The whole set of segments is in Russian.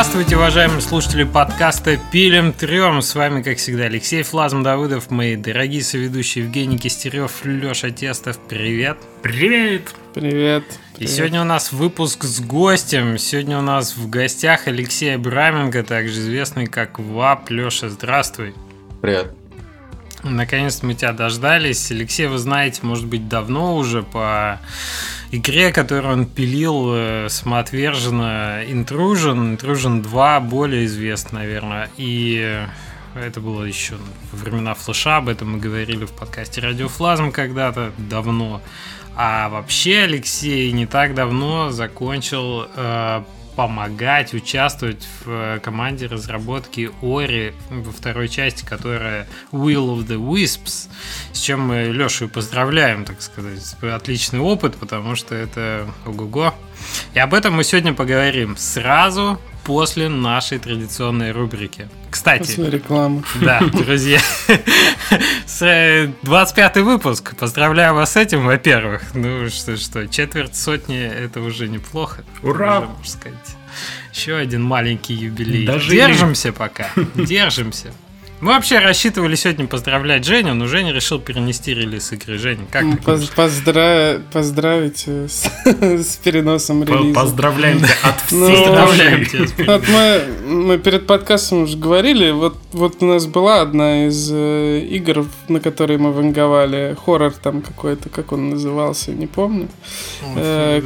Здравствуйте, уважаемые слушатели подкаста «Пилим трем». С вами, как всегда, Алексей Флазм Давыдов, мои дорогие соведущие Евгений Кистерев, Леша Тестов. Привет. Привет. Привет. И сегодня у нас выпуск с гостем. Сегодня у нас в гостях Алексей Абраменко, также известный как ВАП. Леша, здравствуй. Привет. Наконец-то мы тебя дождались. Алексей, вы знаете, может быть, давно уже по игре, которую он пилил э, самоотверженно Intrusion. Intrusion 2 более известна, наверное. И это было еще во времена флеша, об этом мы говорили в подкасте Радиофлазм когда-то давно. А вообще Алексей не так давно закончил э, помогать, участвовать в э, команде разработки Ори во второй части, которая Will of the Wisps, с чем мы Лешу поздравляем, так сказать. Отличный опыт, потому что это ого-го. И об этом мы сегодня поговорим сразу после нашей традиционной рубрики. Кстати, после рекламы. Да, друзья, 25 выпуск. Поздравляю вас с этим, во-первых. Ну что, что, четверть сотни это уже неплохо. Ура! Уже, можно сказать. Еще один маленький юбилей. Дожили. Держимся пока, держимся. Мы вообще рассчитывали сегодня поздравлять Женю, но Женя решил перенести релиз игры. Женя, как ты Поз- поздра- Поздравите с, с переносом релиза. Поздравляем тебя от Ну, всей Поздравляем тебя с Вот мы, мы перед подкастом уже говорили, вот, вот у нас была одна из э, игр, на которой мы ванговали, хоррор там какой-то, как он назывался, не помню. Э,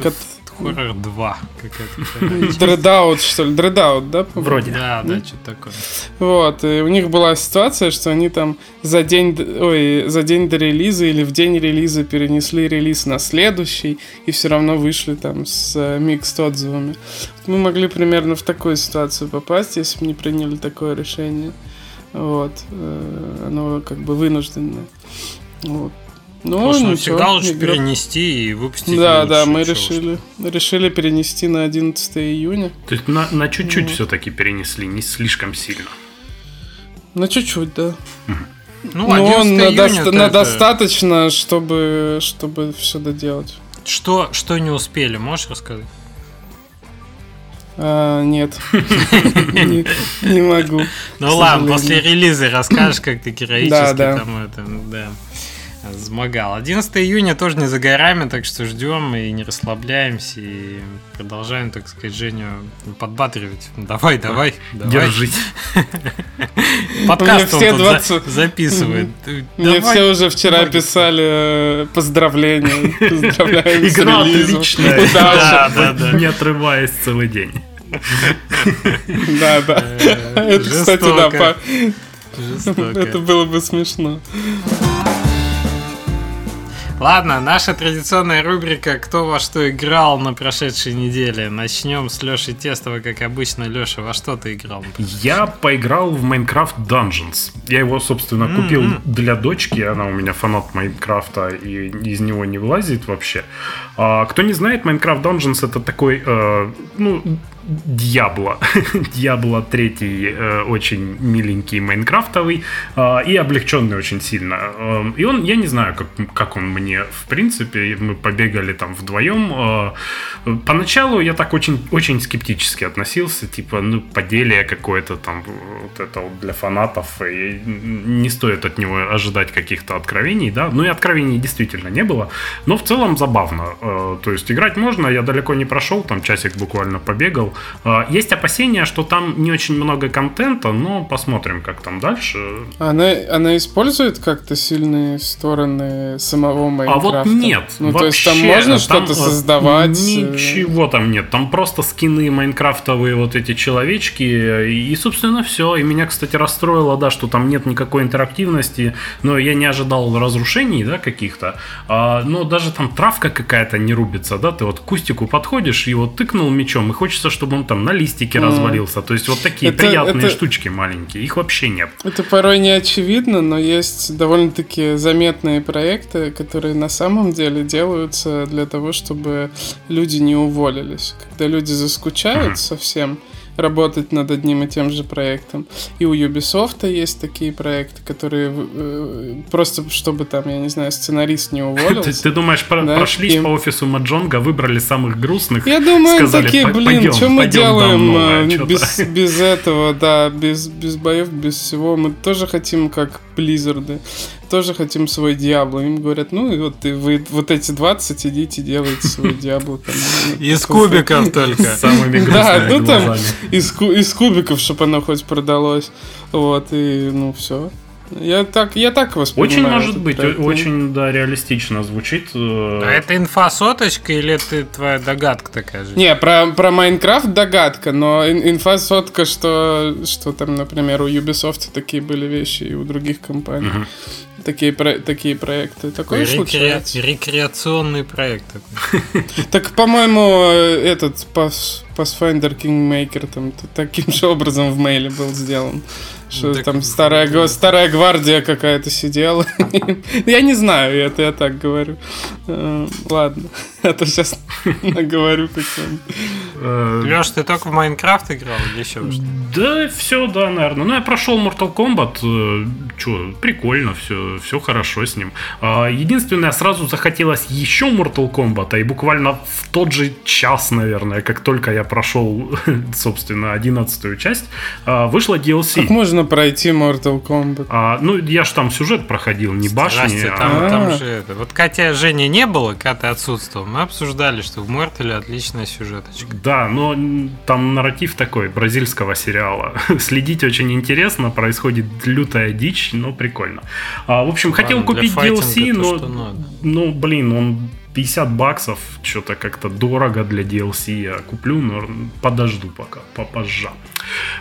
Хоррор 2 какая-то. Дредаут, что ли? Дредаут, да? Вроде. Да, да, что-то такое. Вот, и у них была ситуация, что они там за день, ой, за день до релиза или в день релиза перенесли релиз на следующий, и все равно вышли там с э, микс отзывами. Мы могли примерно в такую ситуацию попасть, если бы не приняли такое решение. Вот, э, оно как бы вынужденное. Вот. Ну, Потому что ничего, всегда лучше игра- перенести и выпустить. Да, лучше, да, мы решили, решили перенести на 11 июня. То есть на, на чуть-чуть Ну. все-таки перенесли, не слишком сильно. На чуть-чуть, да. Ну, Ну, 11 на, доста- это- на достаточно, чтобы, чтобы все доделать. Что, что не успели, можешь рассказать? А, нет. Не не могу. Ну ладно, после релиза расскажешь, как ты героически Да, да. там это, да, замогал. 11 июня тоже не за горами, так что ждем и не расслабляемся, и продолжаем, так сказать, Женю подбатривать. Давай, давай, давай. Держись. Подкаст он Мне все тут 20 за- записывает. Мне Давай. все уже вчера давай. писали э, поздравления. Поздравляем с Игра отличная. Да, да, да. Не отрываясь целый день. Да, да. Э, Это, кстати, да, жестоко, по- жестоко. это было бы смешно. Ладно, наша традиционная рубрика «Кто во что играл на прошедшей неделе». Начнем с Леши Тестова, как обычно. Леша, во что ты играл? Я поиграл в Minecraft Dungeons. Я его, собственно, купил для дочки. Она у меня фанат Майнкрафта и из него не вылазит вообще. А, кто не знает, Minecraft Dungeons это такой, э, ну, Дьябло. Дьябло третий, э, очень миленький майнкрафтовый э, и облегченный очень сильно. Э, и он, я не знаю, как, как он мне, в принципе, мы побегали там вдвоем. Э, поначалу я так очень, очень скептически относился, типа, ну, поделие какое-то там, вот это вот для фанатов, и не стоит от него ожидать каких-то откровений, да, ну и откровений действительно не было, но в целом забавно, Э, то есть играть можно, я далеко не прошел, там часик буквально побегал, Э, есть опасения, что там не очень много контента, но посмотрим, как там дальше. Она, она использует как-то сильные стороны самого А Майнкрафта? вот нет. Ну, то есть там вообще, можно что-то э, создавать? э, Ничего там нет. Там просто скины майнкрафтовые вот эти человечки. И, собственно, все. И меня, кстати, расстроило, да, что там нет никакой интерактивности. Но я не ожидал разрушений, да, каких-то. А, но даже там травка какая-то не рубится, да. Ты вот к кустику подходишь, его тыкнул мечом, и хочется, чтобы он там на листике развалился. То есть вот такие Это- приятные это- штучки маленькие. Их вообще нет. Это порой не очевидно, но есть довольно-таки заметные проекты, которые на самом деле делаются для того, чтобы люди не уволились. Когда люди заскучают Мгм. совсем, работать над одним и тем же проектом. И у Ubisoft есть такие проекты, которые э, просто чтобы там, я не знаю, сценарист не уволился. Ты, ты думаешь, про, да, прошлись и... по офису Маджонга, выбрали самых грустных? Я думаю, сказали, такие, блин, что мы делаем новое, э, без, без этого, да, без, без боев, без всего. Мы тоже хотим, как Blizzard, тоже хотим свой Диабло. Им говорят, ну и вот вы вот эти 20 идите делайте свой Диабло. Из кубиков только. Самыми Да, ну там из кубиков, чтобы оно хоть продалось. Вот, и ну все. Я так, я так воспринимаю. Очень может быть, проект. очень, да, реалистично звучит. Э. А это инфа соточка или это твоя догадка такая же? Не, про, про Майнкрафт догадка, но инфа сотка, что, что там, например, у Ubisoft такие были вещи и у других компаний. Угу. Такие, про, такие проекты. Такое Рекре... случается. Рекреационный проект. Так, по-моему, этот Pathfinder Kingmaker там таким же образом в мейле был сделан. Что так, там старая, старая гвардия какая-то сидела. я не знаю, это я так говорю. Э, ладно, а то сейчас наговорю. Э, Леш, ты только в Майнкрафт играл или еще что Да, все, да, наверное. Ну, я прошел Mortal Kombat. Э, Че, прикольно, все, все хорошо с ним. А, единственное, сразу захотелось еще Mortal Kombat, и буквально в тот же час, наверное, как только я прошел, собственно, одиннадцатую часть, а, вышла DLC. Как можно пройти Mortal Kombat? А, ну, я ж там сюжет проходил, не башни. А... Там, там же это. Вот Катя Женя не было, Катя отсутствовал. Мы обсуждали, что в Mortal отличная сюжеточка. Да, но там нарратив такой, бразильского сериала. Следить очень интересно, происходит лютая дичь, но прикольно. А, в общем, Ладно, хотел купить DLC, но, ну, блин, он 50 баксов, что-то как-то дорого для DLC я куплю, но подожду пока, попозже.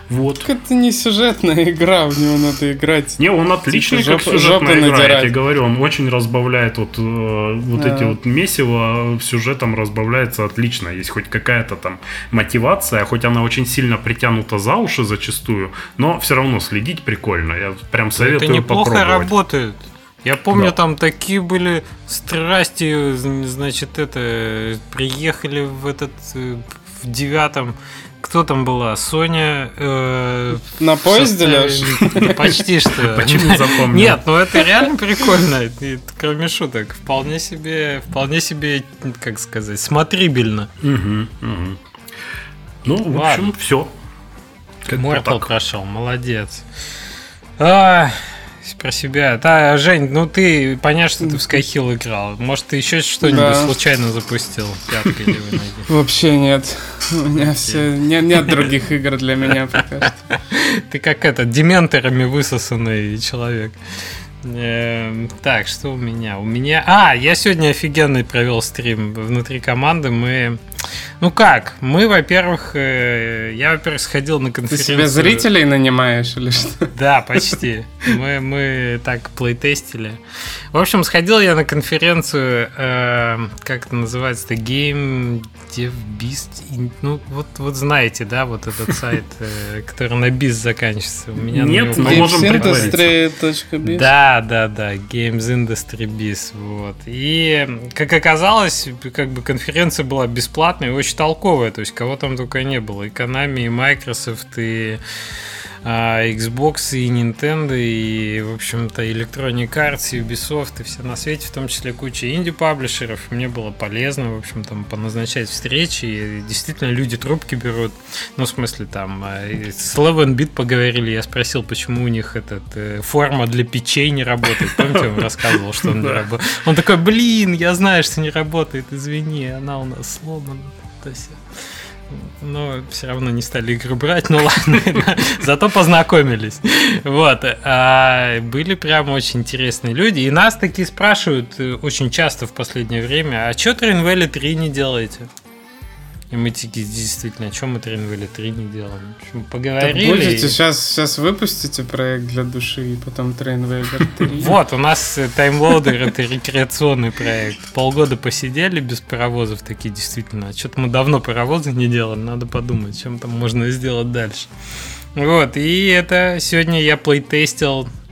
Вот. Так это не сюжетная игра, в него надо играть. Не, он отличный типа, как жоп, сюжетная игра, надирать. я тебе говорю, он очень разбавляет вот, э, вот да. эти вот месиво сюжетом разбавляется отлично. Есть хоть какая-то там мотивация, хоть она очень сильно притянута за уши зачастую, но все равно следить прикольно. Я прям советую это неплохо попробовать. работает. Я помню, да. там такие были страсти, значит, это приехали в этот э, в девятом. Кто там была? Соня. Э, На поезде, Леш? Почти что. Почему запомнил? Нет, ну это реально прикольно. И, кроме шуток, вполне себе, вполне себе, как сказать, смотрибельно. Угу, угу. Ну, в общем, все. Мортал прошел, молодец. А, про себя. Да, Жень, ну ты, понятно, что ты в Skyhill играл. Может, ты еще что-нибудь да. случайно запустил? Пяткой Вообще нет. У меня все... Нет, нет других игр для меня пока что. Ты как это, дементорами высосанный человек. Эм, так, что у меня? У меня... А, я сегодня офигенный провел стрим внутри команды. Мы... Ну как? Мы, во-первых... Э, я, во-первых, сходил на конференцию... Ты себе зрителей нанимаешь или что? Да, почти. Мы, мы так плейтестили. В общем, сходил я на конференцию... Э, как это называется-то? Game DevBeast. Ну, вот, вот знаете, да, вот этот сайт, э, который на BIS заканчивается. У меня Нет, мы можем Gamesindustry.biz. Да, да, да, Games Industry Biz. Вот. И, как оказалось, как бы конференция была бесплатная и очень толковая. То есть, кого там только не было. И Konami, и Microsoft, и а, Xbox и Nintendo, и, в общем-то, Electronic Arts, и Ubisoft, и все на свете, в том числе куча инди-паблишеров. Мне было полезно, в общем, там, поназначать встречи, и действительно люди трубки берут. Ну, в смысле, там, а, с Eleven Bit поговорили, я спросил, почему у них этот э, форма для печей не работает. Помните, он рассказывал, что он не работает. Он такой, блин, я знаю, что не работает, извини, она у нас сломана. То есть, но все равно не стали игру брать, ну ладно, зато познакомились. Вот, а были прям очень интересные люди, и нас такие спрашивают э, очень часто в последнее время, а что Valley 3 не делаете? И мы такие, действительно, о чем мы Тринвелли 3 не делаем? общем, поговорили. Так будете, сейчас, сейчас выпустите проект для души, и потом Тринвелли 3. Вот, у нас таймлоудер это рекреационный проект. Полгода посидели без паровозов, такие действительно. Что-то мы давно паровозы не делали, надо подумать, чем там можно сделать дальше. Вот, и это сегодня я плейтестил А,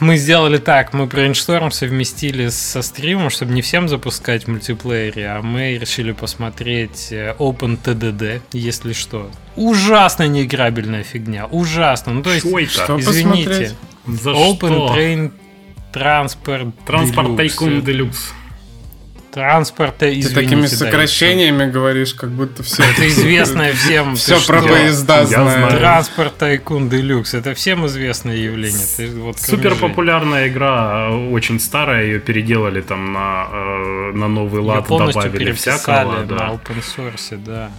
мы сделали так, мы Brainstorm совместили со стримом, чтобы не всем запускать в мультиплеере, а мы решили посмотреть э, Open TDD, если что. Ужасно неиграбельная фигня, ужасно. Ну то есть, Что это? Извините? За Open что? Train Transport Транспорт Deluxe. Тайкун Делюкс. Транспорта, Ты извините. такими да, сокращениями говоришь, как будто все Это известное всем. Все ты про поезда знаю. Транспорт Тайкун Делюкс. Это всем известное явление. Ты Супер популярная игра, э, очень старая, ее переделали там на, э, на новый лад, добавили всякого. на Да. open source, да.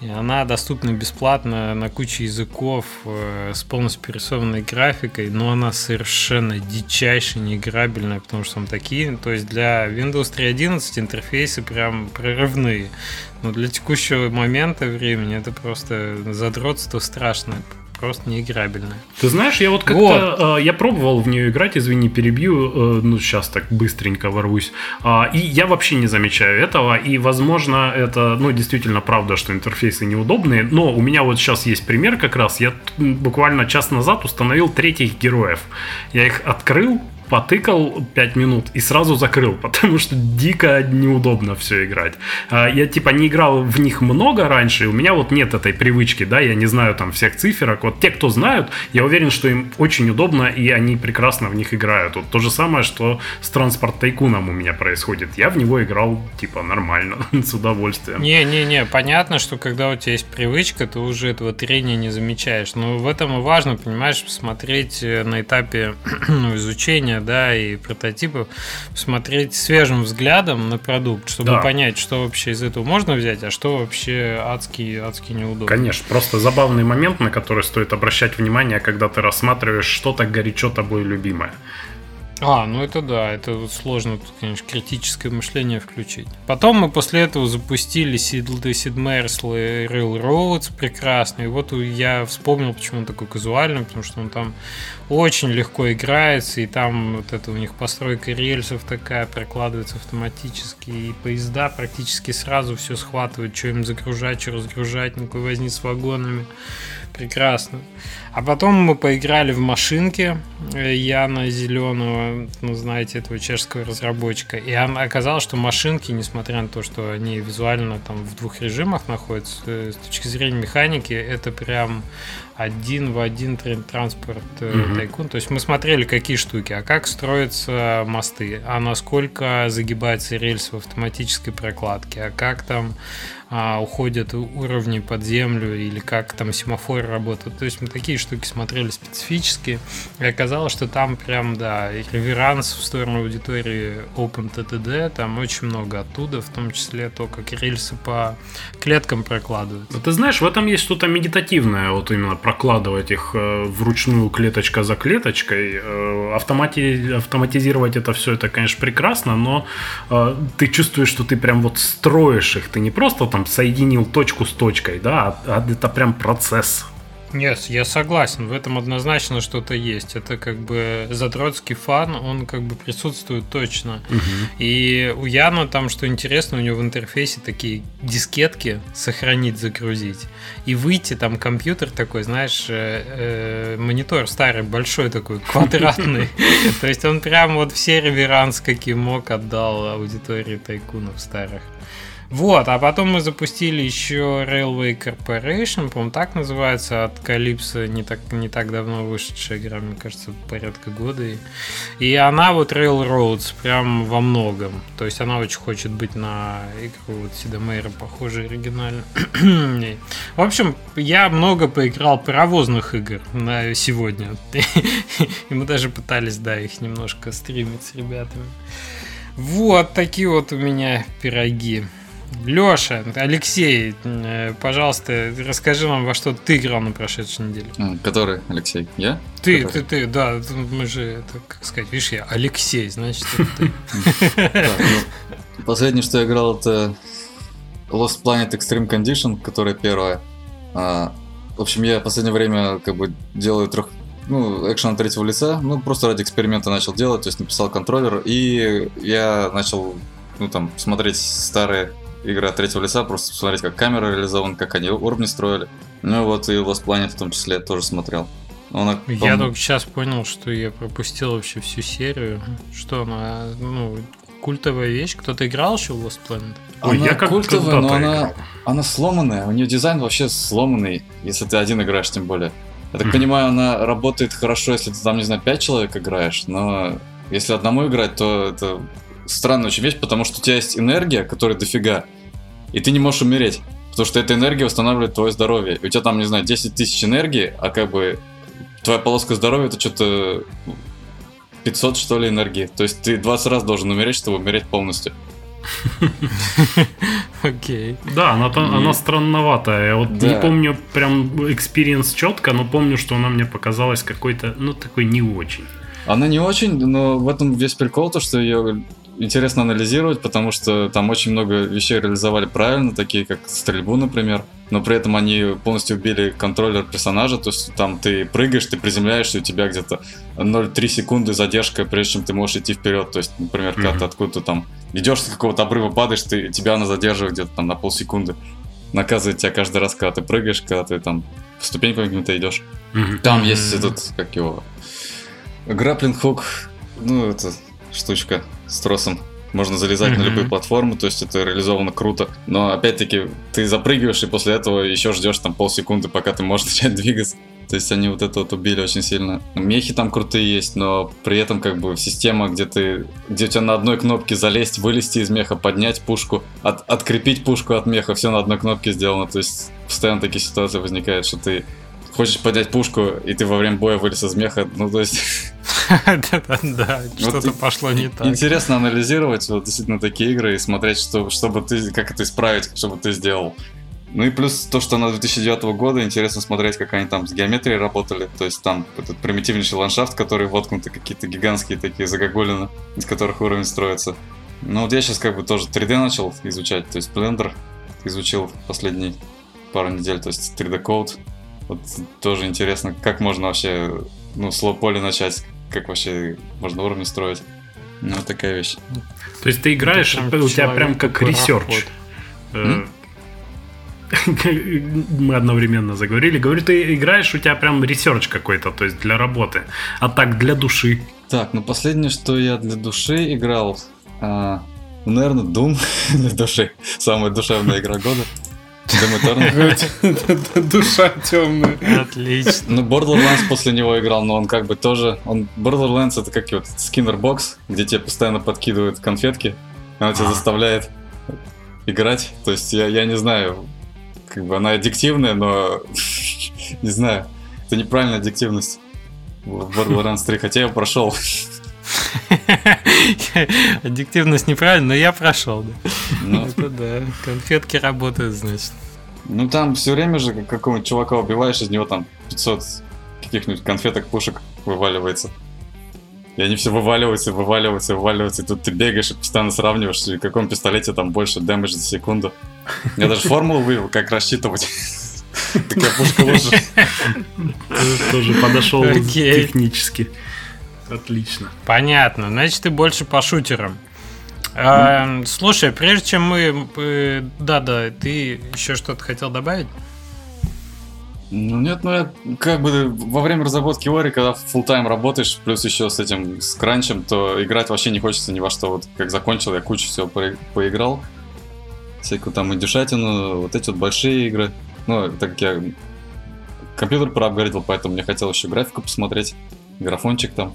И она доступна бесплатно на куче языков э, с полностью перерисованной графикой, но она совершенно дичайше неиграбельная, потому что там такие, то есть для Windows 3.11 интерфейсы прям прорывные. Но для текущего момента времени это просто задротство страшное, просто неиграбельное. Ты знаешь, я вот как-то э, я пробовал в нее играть, извини, перебью, э, ну сейчас так быстренько ворвусь. А, и я вообще не замечаю этого. И, возможно, это, ну, действительно правда, что интерфейсы неудобные. Но у меня вот сейчас есть пример как раз. Я буквально час назад установил третьих героев. Я их открыл, потыкал 5 минут и сразу закрыл, потому что дико неудобно все играть. А, Я типа не играл в них много раньше, и у меня вот нет этой привычки, да, я не знаю там всех циферок. Вот те, кто знают, я уверен, что им очень удобно, и они прекрасно в них играют. Вот то же самое, что с Транспорт Тайкуном у меня происходит. Я в него играл типа нормально, с удовольствием. Не-не-не, понятно, что когда у тебя есть привычка, ты уже этого трения не замечаешь. Но в этом и важно, понимаешь, посмотреть э, на этапе ну, да, и прототипов, смотреть свежим взглядом на продукт, чтобы Да. понять, что вообще из этого можно взять, а что вообще адски, адски неудобно. Конечно, просто забавный момент, на который стоит обращать внимание, когда ты рассматриваешь что-то горячо тобой любимое. А, ну это да, это вот сложно, тут, конечно, критическое мышление включить. Потом мы после этого запустили Sid, Sid Meier's Railroads прекрасный. И вот я вспомнил, почему он такой казуальный, потому что он там очень легко играется, и там вот это у них постройка рельсов такая прокладывается автоматически, и поезда практически сразу все схватывают, что им загружать, что разгружать, никакой возни с вагонами. Прекрасно. А потом мы поиграли в машинки э, Яна Зеленого, ну, знаете, этого чешского разработчика. И оказалось, что машинки, несмотря на то, что они визуально там в двух режимах находятся, э, с точки зрения механики, это прям один в один транспорт тайкун. То есть мы смотрели, какие штуки, а как строятся мосты, а насколько загибается рельс в автоматической прокладке, а как там а, уходят уровни под землю или как там семафоры работают. То есть мы такие штуки смотрели специфически. И оказалось, что там прям, да, реверанс в сторону аудитории OpenTTD, там очень много оттуда, в том числе то, как рельсы по клеткам прокладываются. Ну, Ты знаешь, в этом есть что-то медитативное, вот именно прокладывать их э, вручную клеточка за клеточкой. Э, автомати- автоматизировать это все, это, конечно, прекрасно, но э, ты чувствуешь, что ты прям вот строишь их. Ты не просто там соединил точку с точкой, да, а, а это прям процесс. Нет, я согласен, в этом однозначно что-то есть. Это как бы задротский фан, он как бы присутствует точно. И у Яна там, что интересно, у него в интерфейсе такие дискетки сохранить, загрузить. И выйти, там компьютер такой, знаешь, э, э, монитор старый, большой такой, квадратный. То есть он прям вот все реверанс, какие мог, отдал аудитории тайкунов старых. Вот, а потом мы запустили еще Railway Corporation, по-моему, так называется, от Calypso, не так, не так давно вышедшая игра, мне кажется, порядка года. И, она вот Railroads прям во многом. То есть она очень хочет быть на игру вот Сида Мейра, похожей оригинально. В общем, я много поиграл паровозных игр на сегодня. И мы даже пытались, да, их немножко стримить с ребятами. Вот такие вот у меня пироги. Леша, Алексей, э, пожалуйста, расскажи нам, во что ты играл на прошедшей неделе. Который, Алексей? Я? Ты, Который? ты, ты, да, мы же, это, как сказать, видишь, я Алексей, значит, ты. Ну, Последнее, что я играл, это Lost Planet Extreme Condition, которая первая. А, В общем, я в последнее время как бы делаю трех ну, экшен от третьего лица, ну, просто ради эксперимента начал делать, то есть написал контроллер, и я начал, ну, там, смотреть старые игры от третьего лица, просто посмотреть, как камера реализована, как они уровни строили. Ну, вот и Lost Planet в том числе тоже смотрел. Она, Я только сейчас понял, что я пропустил вообще всю серию. Что она, ну, культовая вещь. Кто-то играл еще в Lost Planet? Ой, она я как культовая, но она, играл. она сломанная. У нее дизайн вообще сломанный, если ты один играешь, тем более. Я так понимаю, она работает хорошо, если ты там, не знаю, пять человек играешь, но если одному играть, то это странная очень вещь, потому что у тебя есть энергия, которая дофига, и ты не можешь умереть. Потому что эта энергия восстанавливает твое здоровье. И у тебя там, не знаю, 10 тысяч энергии, а как бы твоя полоска здоровья это что-то 500, что ли, энергии. То есть ты 20 раз должен умереть, чтобы умереть полностью. Окей. Да, она, И- она странноватая. Я вот не помню прям experience четко, но помню, что она мне показалась какой-то, ну, такой не очень. Она не очень, но в этом весь прикол, то, что ее интересно анализировать, потому что там очень много вещей реализовали правильно, такие как стрельбу, например, но при этом они полностью убили контроллер персонажа, то есть там ты прыгаешь, ты приземляешься, и у тебя где-то 0,3 секунды задержка, прежде чем ты можешь идти вперед, то есть, например, когда Мгм. ты откуда-то там идешь с какого-то обрыва падаешь, ты, тебя она задерживает где-то там на полсекунды, наказывает тебя каждый раз, когда ты прыгаешь, когда ты там по ступенькам каким-то идешь. Мгм. Там есть этот, как его, граплинг хук, ну, это штучка с тросом. Можно залезать на Мгм. любые платформы, то есть это реализовано круто. Но опять-таки ты запрыгиваешь и после этого еще ждешь там полсекунды, пока ты можешь начать двигаться. То есть они вот это вот убили очень сильно. Мехи там крутые есть, но при этом как бы система, где ты, где у тебя на одной кнопке залезть, вылезти из меха, поднять пушку, от- открепить пушку от меха, все на одной кнопке сделано. То есть постоянно такие ситуации возникают, что ты хочешь поднять пушку, и ты во время боя вылез из меха. Ну, то есть Да-да-да, что-то пошло не так. интересно анализировать вот действительно такие игры и смотреть, что, чтобы ты, как это исправить, чтобы ты сделал. Ну и плюс то, что она 2009 года, интересно смотреть, как они там с геометрией работали. То есть там этот примитивнейший ландшафт, который воткнуты какие-то гигантские такие загогулины, из которых уровень строится. Ну вот я сейчас как бы тоже 3D начал изучать, то есть Blender изучил последние пару недель, то есть 3D Code. Вот тоже интересно, как можно вообще, ну, с low-poly начать, как вообще можно уровни строить. Ну, вот такая вещь. То есть ты играешь, у тебя прям человек как research. Мы одновременно заговорили. Говорю, ты играешь, у тебя прям research какой-то, то есть для работы. А так, для души. Так, ну последнее, что я для души играл, а, ну, наверное, Doom для души. Самая душевная игра года. Душа темная. Отлично. Ну, Borderlands после него играл, но он как бы тоже... Он, Borderlands это как вот скиннер бокс, где тебе постоянно подкидывают конфетки. Она тебя заставляет играть. То есть я, я не знаю, как бы она аддиктивная, но не знаю. Это неправильная аддиктивность. в Borderlands 3, хотя я прошел. Аддиктивность неправильно, но я прошел, да. Ну, Это да. Конфетки работают, значит. Ну там все время же как- какого-нибудь чувака убиваешь, из него там 500 каких-нибудь конфеток, пушек вываливается. И они все вываливаются, вываливаются, вываливаются, и тут ты бегаешь и постоянно сравниваешь, в каком пистолете там больше дэмэдж за секунду. Я даже формулу вывел, как рассчитывать. Какая пушка лучше. Тоже подошел технически. Отлично. Понятно. Значит, ты больше по шутерам. А, Слушай, прежде чем мы... э, Да-да, ты еще что-то хотел добавить? Ну нет, ну я как бы во время разработки Ори, когда full тайм работаешь, плюс еще с этим с кранчем, то играть вообще не хочется ни во что. Вот как закончил, я кучу всего по- поиграл. Всякую там индюшатину, вот эти вот большие игры. Ну, так как я компьютер проапгрейдил, поэтому мне хотелось еще графику посмотреть, графончик там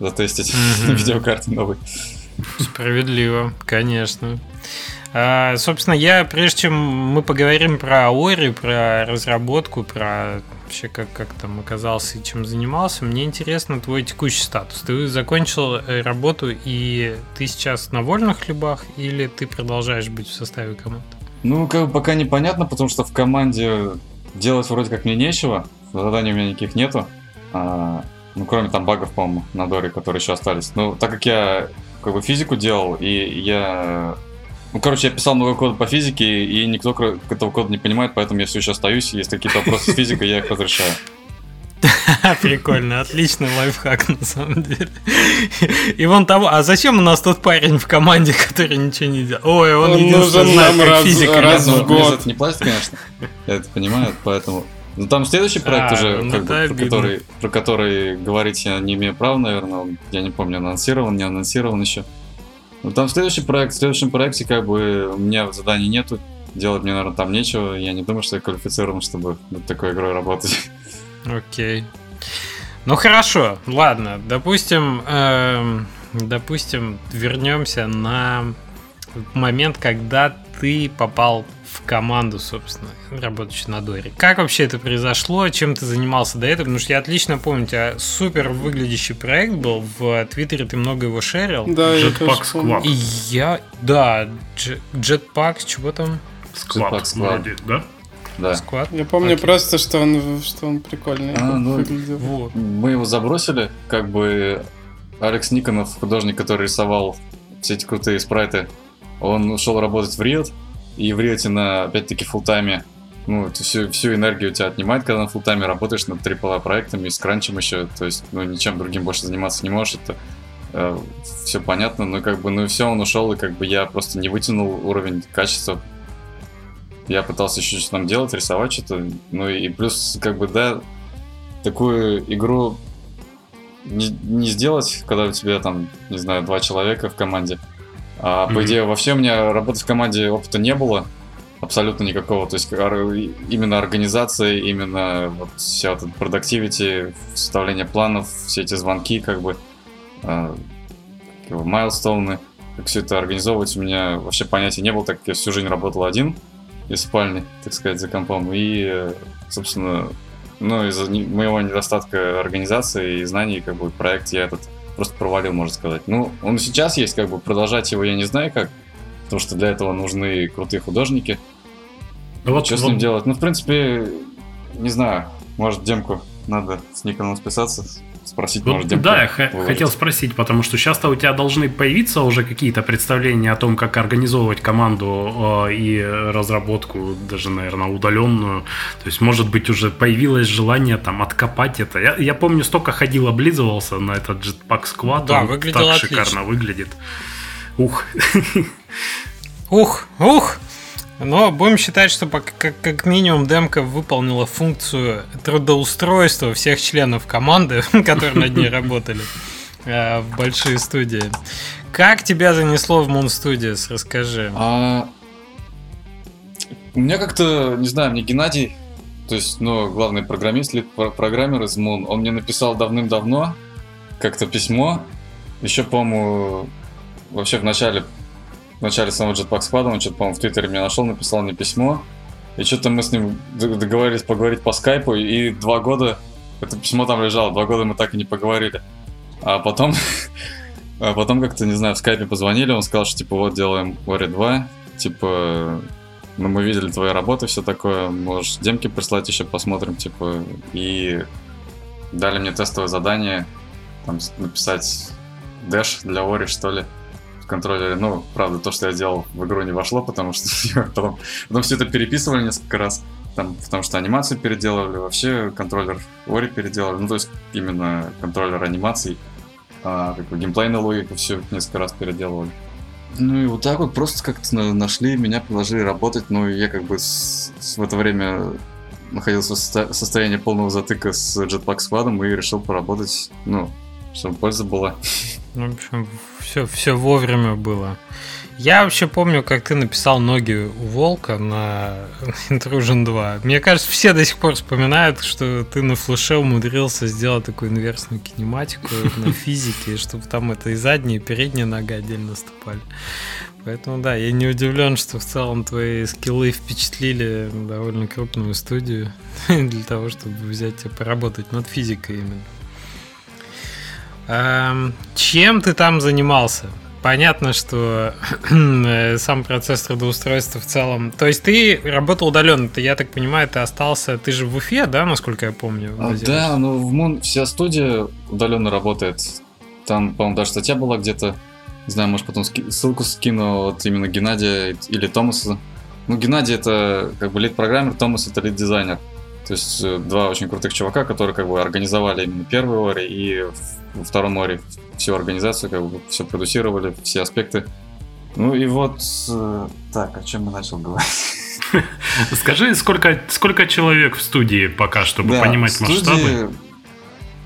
затестить на Мгм. видеокарте новой. Справедливо, конечно. А, собственно, я, прежде чем мы поговорим про Ори, про разработку, про вообще как, как там оказался и чем занимался, мне интересно твой текущий статус. Ты закончил э, работу и ты сейчас на вольных хлебах или ты продолжаешь быть в составе команды? Ну, как бы пока непонятно, потому что в команде делать вроде как мне нечего, заданий у меня никаких нету. А, ну, кроме там багов, по-моему, на Доре, которые еще остались. Ну, так как я как бы физику делал, и я... Ну, короче, я писал много кода по физике, и никто этого кода не понимает, поэтому я все еще остаюсь, если какие-то вопросы с физикой, я их разрешаю. Прикольно, отличный лайфхак на самом деле. И вон того, а зачем у нас тот парень в команде, который ничего не делает? Ой, он, Он нужен знает, нам как раз- физика раз в Ну, год. это не платят, конечно. Я это понимаю, поэтому... Ну там следующий проект А, уже, ну как бы, про, который, про который говорить я не имею права, наверное. Я не помню, анонсирован, не анонсирован еще. Ну там следующий проект, в следующем проекте как бы у меня заданий нету, делать мне, наверное, там нечего. Я не думаю, что я квалифицирован, чтобы над такой игрой работать. Окей. Ну хорошо, ладно, допустим, эм, допустим, вернемся на момент, когда ты попал в команду, собственно, работающую на Доре. Как вообще это произошло? Чем ты занимался до этого? Потому что я отлично помню, у тебя супер выглядящий проект был. В Твиттере ты много его шерил. Да, Jetpack. Squad. И я... Да, Jetpack, чего там? Squad. вроде, да? Да. Склад? Я помню Окей. просто, что он, что он прикольный А, ну, выглядел. Вот. Мы его забросили, как бы Алекс Никонов, художник, который рисовал все эти крутые спрайты, он ушел работать в Риот, и в на, опять-таки, фултайме, ну, всю, всю энергию у тебя отнимает, когда на фултайме работаешь над AAA проектами, с кранчем еще, то есть, ну, ничем другим больше заниматься не можешь, это все понятно, но как бы, ну и все, он ушел, и как бы я просто не вытянул уровень качества. Я пытался еще что-то там делать, рисовать что-то, ну и плюс, как бы, да, такую игру не, не сделать, когда у тебя там, не знаю, два человека в команде. А по Мгм. идее, вообще у меня работы в команде опыта не было. Абсолютно никакого. То есть именно организация, именно вот вся эта продуктивити, составление планов, все эти звонки, как бы а, как майлстоуны, как все это организовывать, у меня вообще понятия не было, так как я всю жизнь работал один из спальни, так сказать, за компом. И, э, собственно, ну, из-за моего недостатка организации и знаний, как бы, проект я этот просто провалил, можно сказать. Ну, он сейчас есть, как бы, продолжать его я не знаю как, потому что для этого нужны крутые художники. Ну вот, Что с вот ним делать? Ну, в принципе, не знаю, может, демку надо с Никоном списаться, спросить, Вот может, да, я хотел спросить, потому что сейчас-то у тебя должны появиться уже какие-то представления о том, как организовывать команду э, и разработку, даже, наверное, удаленную. То есть, может быть, уже появилось желание там откопать это. Я, я помню, столько ходил, облизывался на этот Jetpack Squad. Да, он выглядел так отлично. шикарно выглядит. Ух, Ух, ух! Но будем считать, что как, как минимум демка выполнила функцию трудоустройства всех членов команды, которые над ней работали э, в большие студии. Как тебя занесло в Moon Studios? Расскажи. А, у меня как-то, не знаю, мне Геннадий, то есть, ну, главный программист, лид про- программер из Moon, он мне написал давным-давно как-то письмо, еще, по-моему, вообще в начале, в начале самого Jetpack Squad, он что-то, по-моему, в Твиттере меня нашел, написал мне письмо, и что-то мы с ним договорились поговорить по скайпу, и два года это письмо там лежало, два года мы так и не поговорили. А потом, а потом как-то, не знаю, в скайпе позвонили, он сказал, что, типа, вот, делаем Ori 2, типа, ну, мы видели твои работы, все такое, можешь демки прислать еще, посмотрим, типа, и дали мне тестовое задание, там, написать дэш для Ori, что ли, контроллере. Ну, правда, то, что я делал, в игру не вошло, потому что потом, потом все это переписывали несколько раз, там, потому что анимацию переделывали, вообще контроллер Ori переделали, ну, то есть именно контроллер анимаций, а, как бы геймплейную логику все несколько раз переделывали. Ну и вот так вот просто как-то на- нашли, меня предложили работать, ну и я как бы с- с- в это время находился в состо- состоянии полного затыка с Jetpack Squad и решил поработать, ну, чтобы польза была. Ну, В общем, все, все вовремя было. Я вообще помню, как ты написал ноги у волка на Intrusion 2. Мне кажется, все до сих пор вспоминают, что ты на флеше умудрился сделать такую инверсную кинематику на физике, чтобы там это и задняя, и передняя нога отдельно наступали. Поэтому да, я не удивлен, что в целом твои скиллы впечатлили довольно крупную студию для того, чтобы взять тебя поработать над физикой именно. Эм, Чем ты там занимался? Понятно, что э, сам процесс трудоустройства в целом. То есть ты работал удаленно, ты, я так понимаю, ты остался. Ты же в Уфе, да, насколько я помню? А, да, ну в Moon вся студия удаленно работает. Там, по-моему, даже статья была где-то. Не знаю, может потом ски- ссылку скину вот именно Геннадия или Томаса. Ну, Геннадий это как бы лид-программер, Томас это лид-дизайнер. То есть э, два очень крутых чувака, которые как бы организовали именно первый Ори и во втором Ори всю организацию, как бы все продюсировали, все аспекты. Ну и вот, э, так, о чем я начал говорить? Скажи, сколько, сколько человек в студии пока, чтобы Да, понимать студии- масштабы?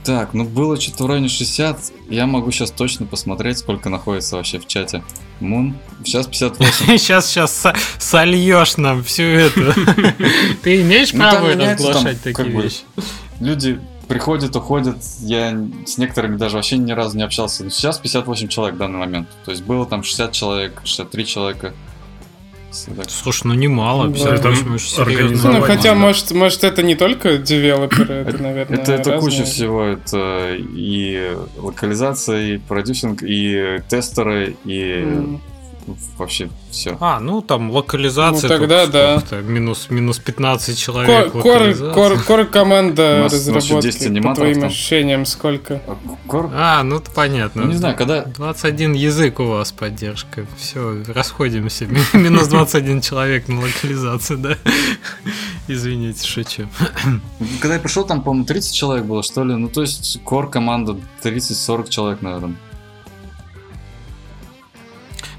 Так, ну было что-то в районе 60. Я могу сейчас точно посмотреть, сколько находится вообще в чате. Мун. Сейчас 58. Сейчас, сейчас сольешь нам всю эту. Ты имеешь Ну, право разглашать такие вещи? Люди приходят, уходят. Я с некоторыми даже вообще ни разу не общался. Но сейчас 58 человек в данный момент. То есть было там 60 человек, 63 человека. Так, Слушай, ну немало, Да. 58 Это очень серьезно. организовать Ну, хотя, может, может, это не только девелоперы, это, наверное, Это, это разные. куча всего. Это и локализация, и продюсинг, и тестеры, и М. вообще все. А, ну там локализация. Ну, тогда тут да. сколько-то, Минус, минус 15 человек. Кор, кор, кор, кор команда разработки, 10 по твоим там. ощущениям, сколько? Кор- А, ну понятно. Ну, не знаю, когда 21 язык у вас поддержка. Все, расходимся. Ми- Минус 21 человек на локализацию, да? Извините, шучу. Когда я пришел, там, по-моему, 30 человек было, что ли. Ну, то есть, core команда 30-40 человек, наверное.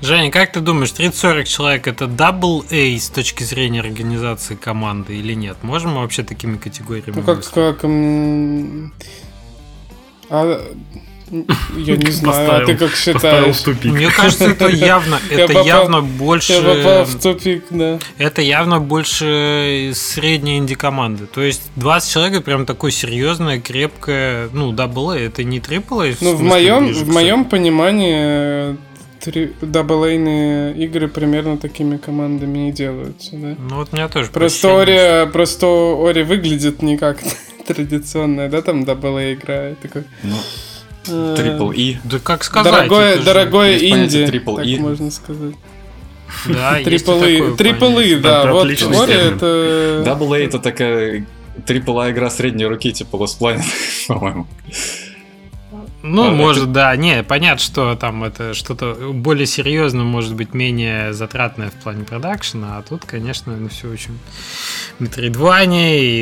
Женя, как ты думаешь, 30-40 человек это double A с точки зрения организации команды или нет? Можем мы вообще такими категориями Ну, как, как... м, А, я не знаю, а Поставил- ты как считаешь? тупик. Мне кажется, это явно, Я это попал- явно больше, Я попал в тупик, да. это явно больше средней инди-команды. То есть 20 человек это прям такое серьезное, крепкое, ну, double это не triple. Ну, в моем, в моем понимании три double A йные игры примерно такими командами и делаются, да. Ну, вот у меня тоже Просто Ори, просто Ори выглядит не как традиционная, да, там double игра. Такой, Ну, э, трипл И. Да как сказать? Дорогое, дорогое инди, трипл так И. можно сказать. Да, есть и Трипл такое И, трипл И, понятие. да, вот Ори это... A это такая трипл А игра средней руки, типа Lost Planet, по-моему. Ну, А, может, да. Не, понятно, что там это что-то более серьезное, может быть, менее затратное в плане продакшена, а тут, конечно, ну, все очень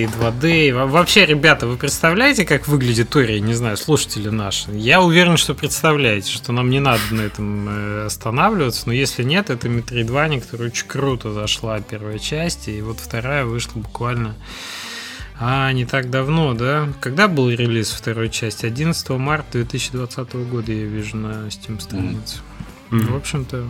и 2D. И во- Вообще, ребята, вы представляете, как выглядит Ори? Не знаю, слушатели наши. Я уверен, что представляете, что нам не надо на этом э, останавливаться, но если нет, это метроидвания, которая очень круто зашла первая часть, и вот вторая вышла буквально а, не так давно, да? Когда был релиз второй части? 11 марта 2020 года я вижу на Steam странице. Мгм. В общем-то,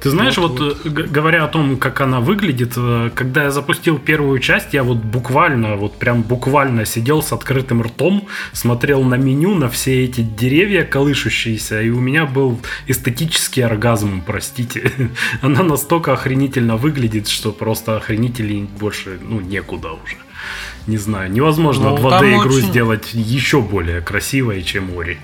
Ты знаешь, Вот, вот, вот. э, говоря о том, как она выглядит, э, когда я запустил первую часть, я вот буквально, вот прям буквально сидел с открытым ртом, смотрел на меню, на все эти деревья колышущиеся, и у меня был эстетический оргазм, простите. Она настолько охренительно выглядит, что просто охренителей больше, ну, некуда уже. Не знаю, невозможно Ну, 2D там игру очень- сделать еще более красивой, чем Ори.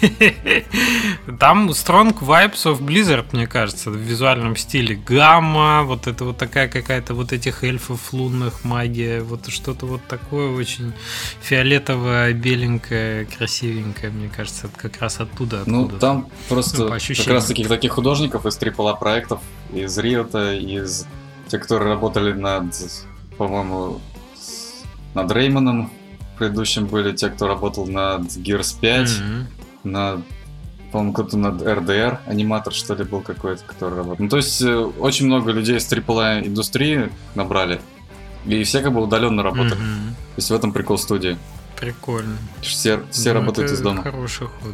там strong vibes of Blizzard, мне кажется, в визуальном стиле. Гамма, вот это вот такая какая-то вот этих эльфов лунных магия, вот что-то вот такое очень фиолетовое, беленькое, красивенькое, мне кажется, как раз оттуда. Ну, там Ну, просто по как раз таких таких художников из AAA проектов, из Риота, из тех, которые работали над, по-моему, над Реймоном. Предыдущим были те, кто работал над Gears 5, Мгм. над по-моему, кто-то над RDR, аниматор, что ли, был какой-то, который работал. Ну, то есть, э, очень много людей из AAA индустрии набрали, и все как бы удаленно работали. Мгм. То есть, в этом прикол студии. Прикольно. Все, все Ну, работают это из дома. Хороший ход.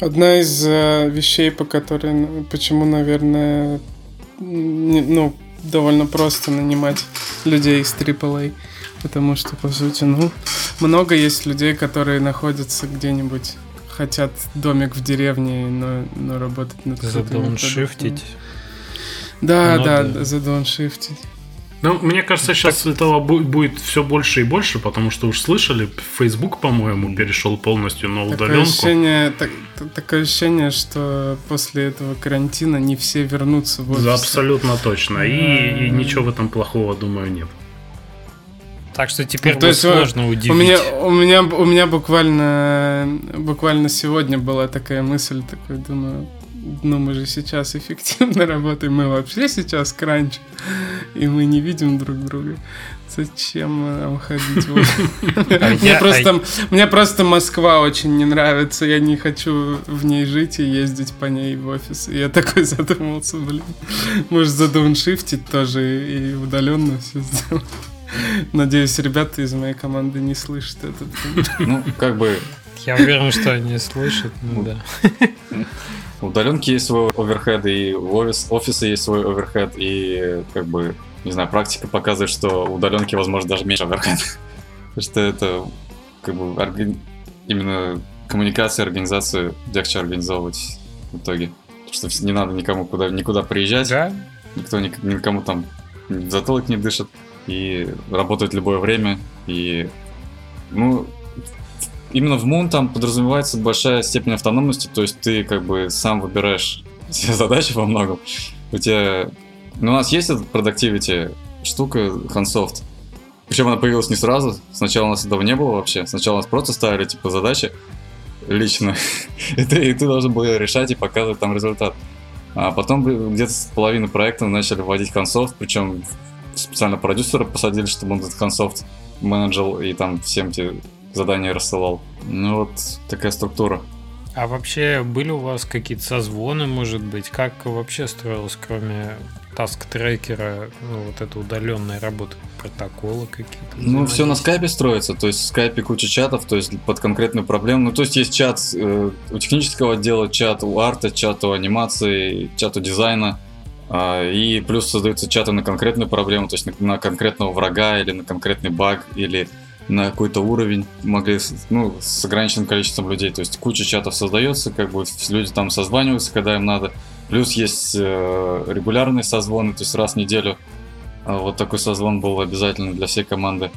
да. Одна из э, вещей, по которой, почему, наверное, не- ну, довольно просто нанимать людей из AAA. Потому что, по сути, ну, много есть людей, которые находятся где-нибудь, хотят домик в деревне, но, но работать над продуктами. Да, да, задауншифтить. Ну, мне кажется, сейчас этого бу- будет все больше и больше, потому что уж слышали, Facebook, по-моему, перешел полностью на Такое удаленку. ощущение, так- такое ощущение, что после этого карантина не все вернутся в офис. Да, абсолютно точно. И, и ничего в этом плохого, думаю, нет. Так что теперь Ну, то будет есть, э, сложно удивить. У меня, у меня, у меня буквально, буквально сегодня была такая мысль, такой думаю, ну мы же сейчас эффективно работаем, мы вообще сейчас кранч, и мы не видим друг друга. Зачем нам ходить? А мне просто, мне просто Москва очень не нравится. Я не хочу в ней жить и ездить по ней в офис. Я такой задумался, блин. Может, задауншифтить тоже и удаленно все сделать. Надеюсь, ребята из моей команды не слышат этот. Ну, как бы... Я уверен, что они слышат, ну да. Удаленки есть свой оверхед, и офис, офиса есть свой оверхед, и как бы, не знаю, практика показывает, что удаленки, возможно, даже меньше оверхед. Потому что это как бы органи... именно коммуникация, организацию легче организовывать в итоге. Потому что не надо никому куда, никуда приезжать. Да? Никто никому там затылок не дышит. И работает любое время. И, ну, именно в Moon там подразумевается большая степень автономности, то есть ты как бы сам выбираешь все задачи во многом. У тебя... Ну, у нас есть эта продуктивити штука Handsoft. Причем она появилась не сразу. Сначала у нас этого не было вообще. Сначала нас просто ставили, типа, задачи лично. и, ты, и ты должен был ее решать и показывать там результат. А потом где-то с половины проекта начали вводить консофт, причем специально продюсера посадили, чтобы он этот консофт менеджер и там всем те задания рассылал. Ну вот такая структура. А вообще были у вас какие-то созвоны, может быть? Как вообще строилось, кроме таск-трекера, ну, вот эта удаленная работа, протоколы какие-то? Ну, все на скайпе строится, то есть в скайпе куча чатов, то есть под конкретную проблему. Ну, то есть есть чат э, у технического отдела, чат у арта, чат у анимации, чат у дизайна. Uh, и плюс создаются чаты на конкретную проблему, то есть на, на конкретного врага или на конкретный баг или на какой-то уровень, могли, ну, с ограниченным количеством людей. То есть куча чатов создается, как бы люди там созваниваются, когда им надо. Плюс есть э, регулярные созвоны, то есть раз в неделю э, вот такой созвон был обязательно для всей команды.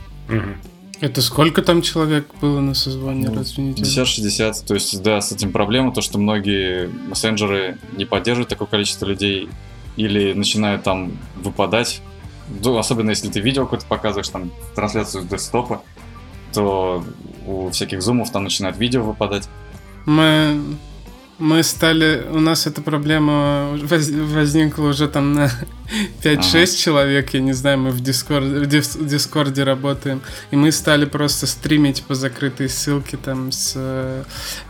Это сколько там человек было на созвоне ну, раз в неделю? 50-60. То есть, да, с этим проблема, то, что многие мессенджеры не поддерживают такое количество людей или начинают там выпадать. Ну, особенно если ты видео какое-то показываешь, там, трансляцию с десктопа, то у всяких зумов там начинает видео выпадать. Мы, мы стали... У нас эта проблема возникла уже там на 5-6 ага. человек, я не знаю, мы в Discord е, в Discord е работаем, и мы стали просто стримить по закрытой ссылке там с, э,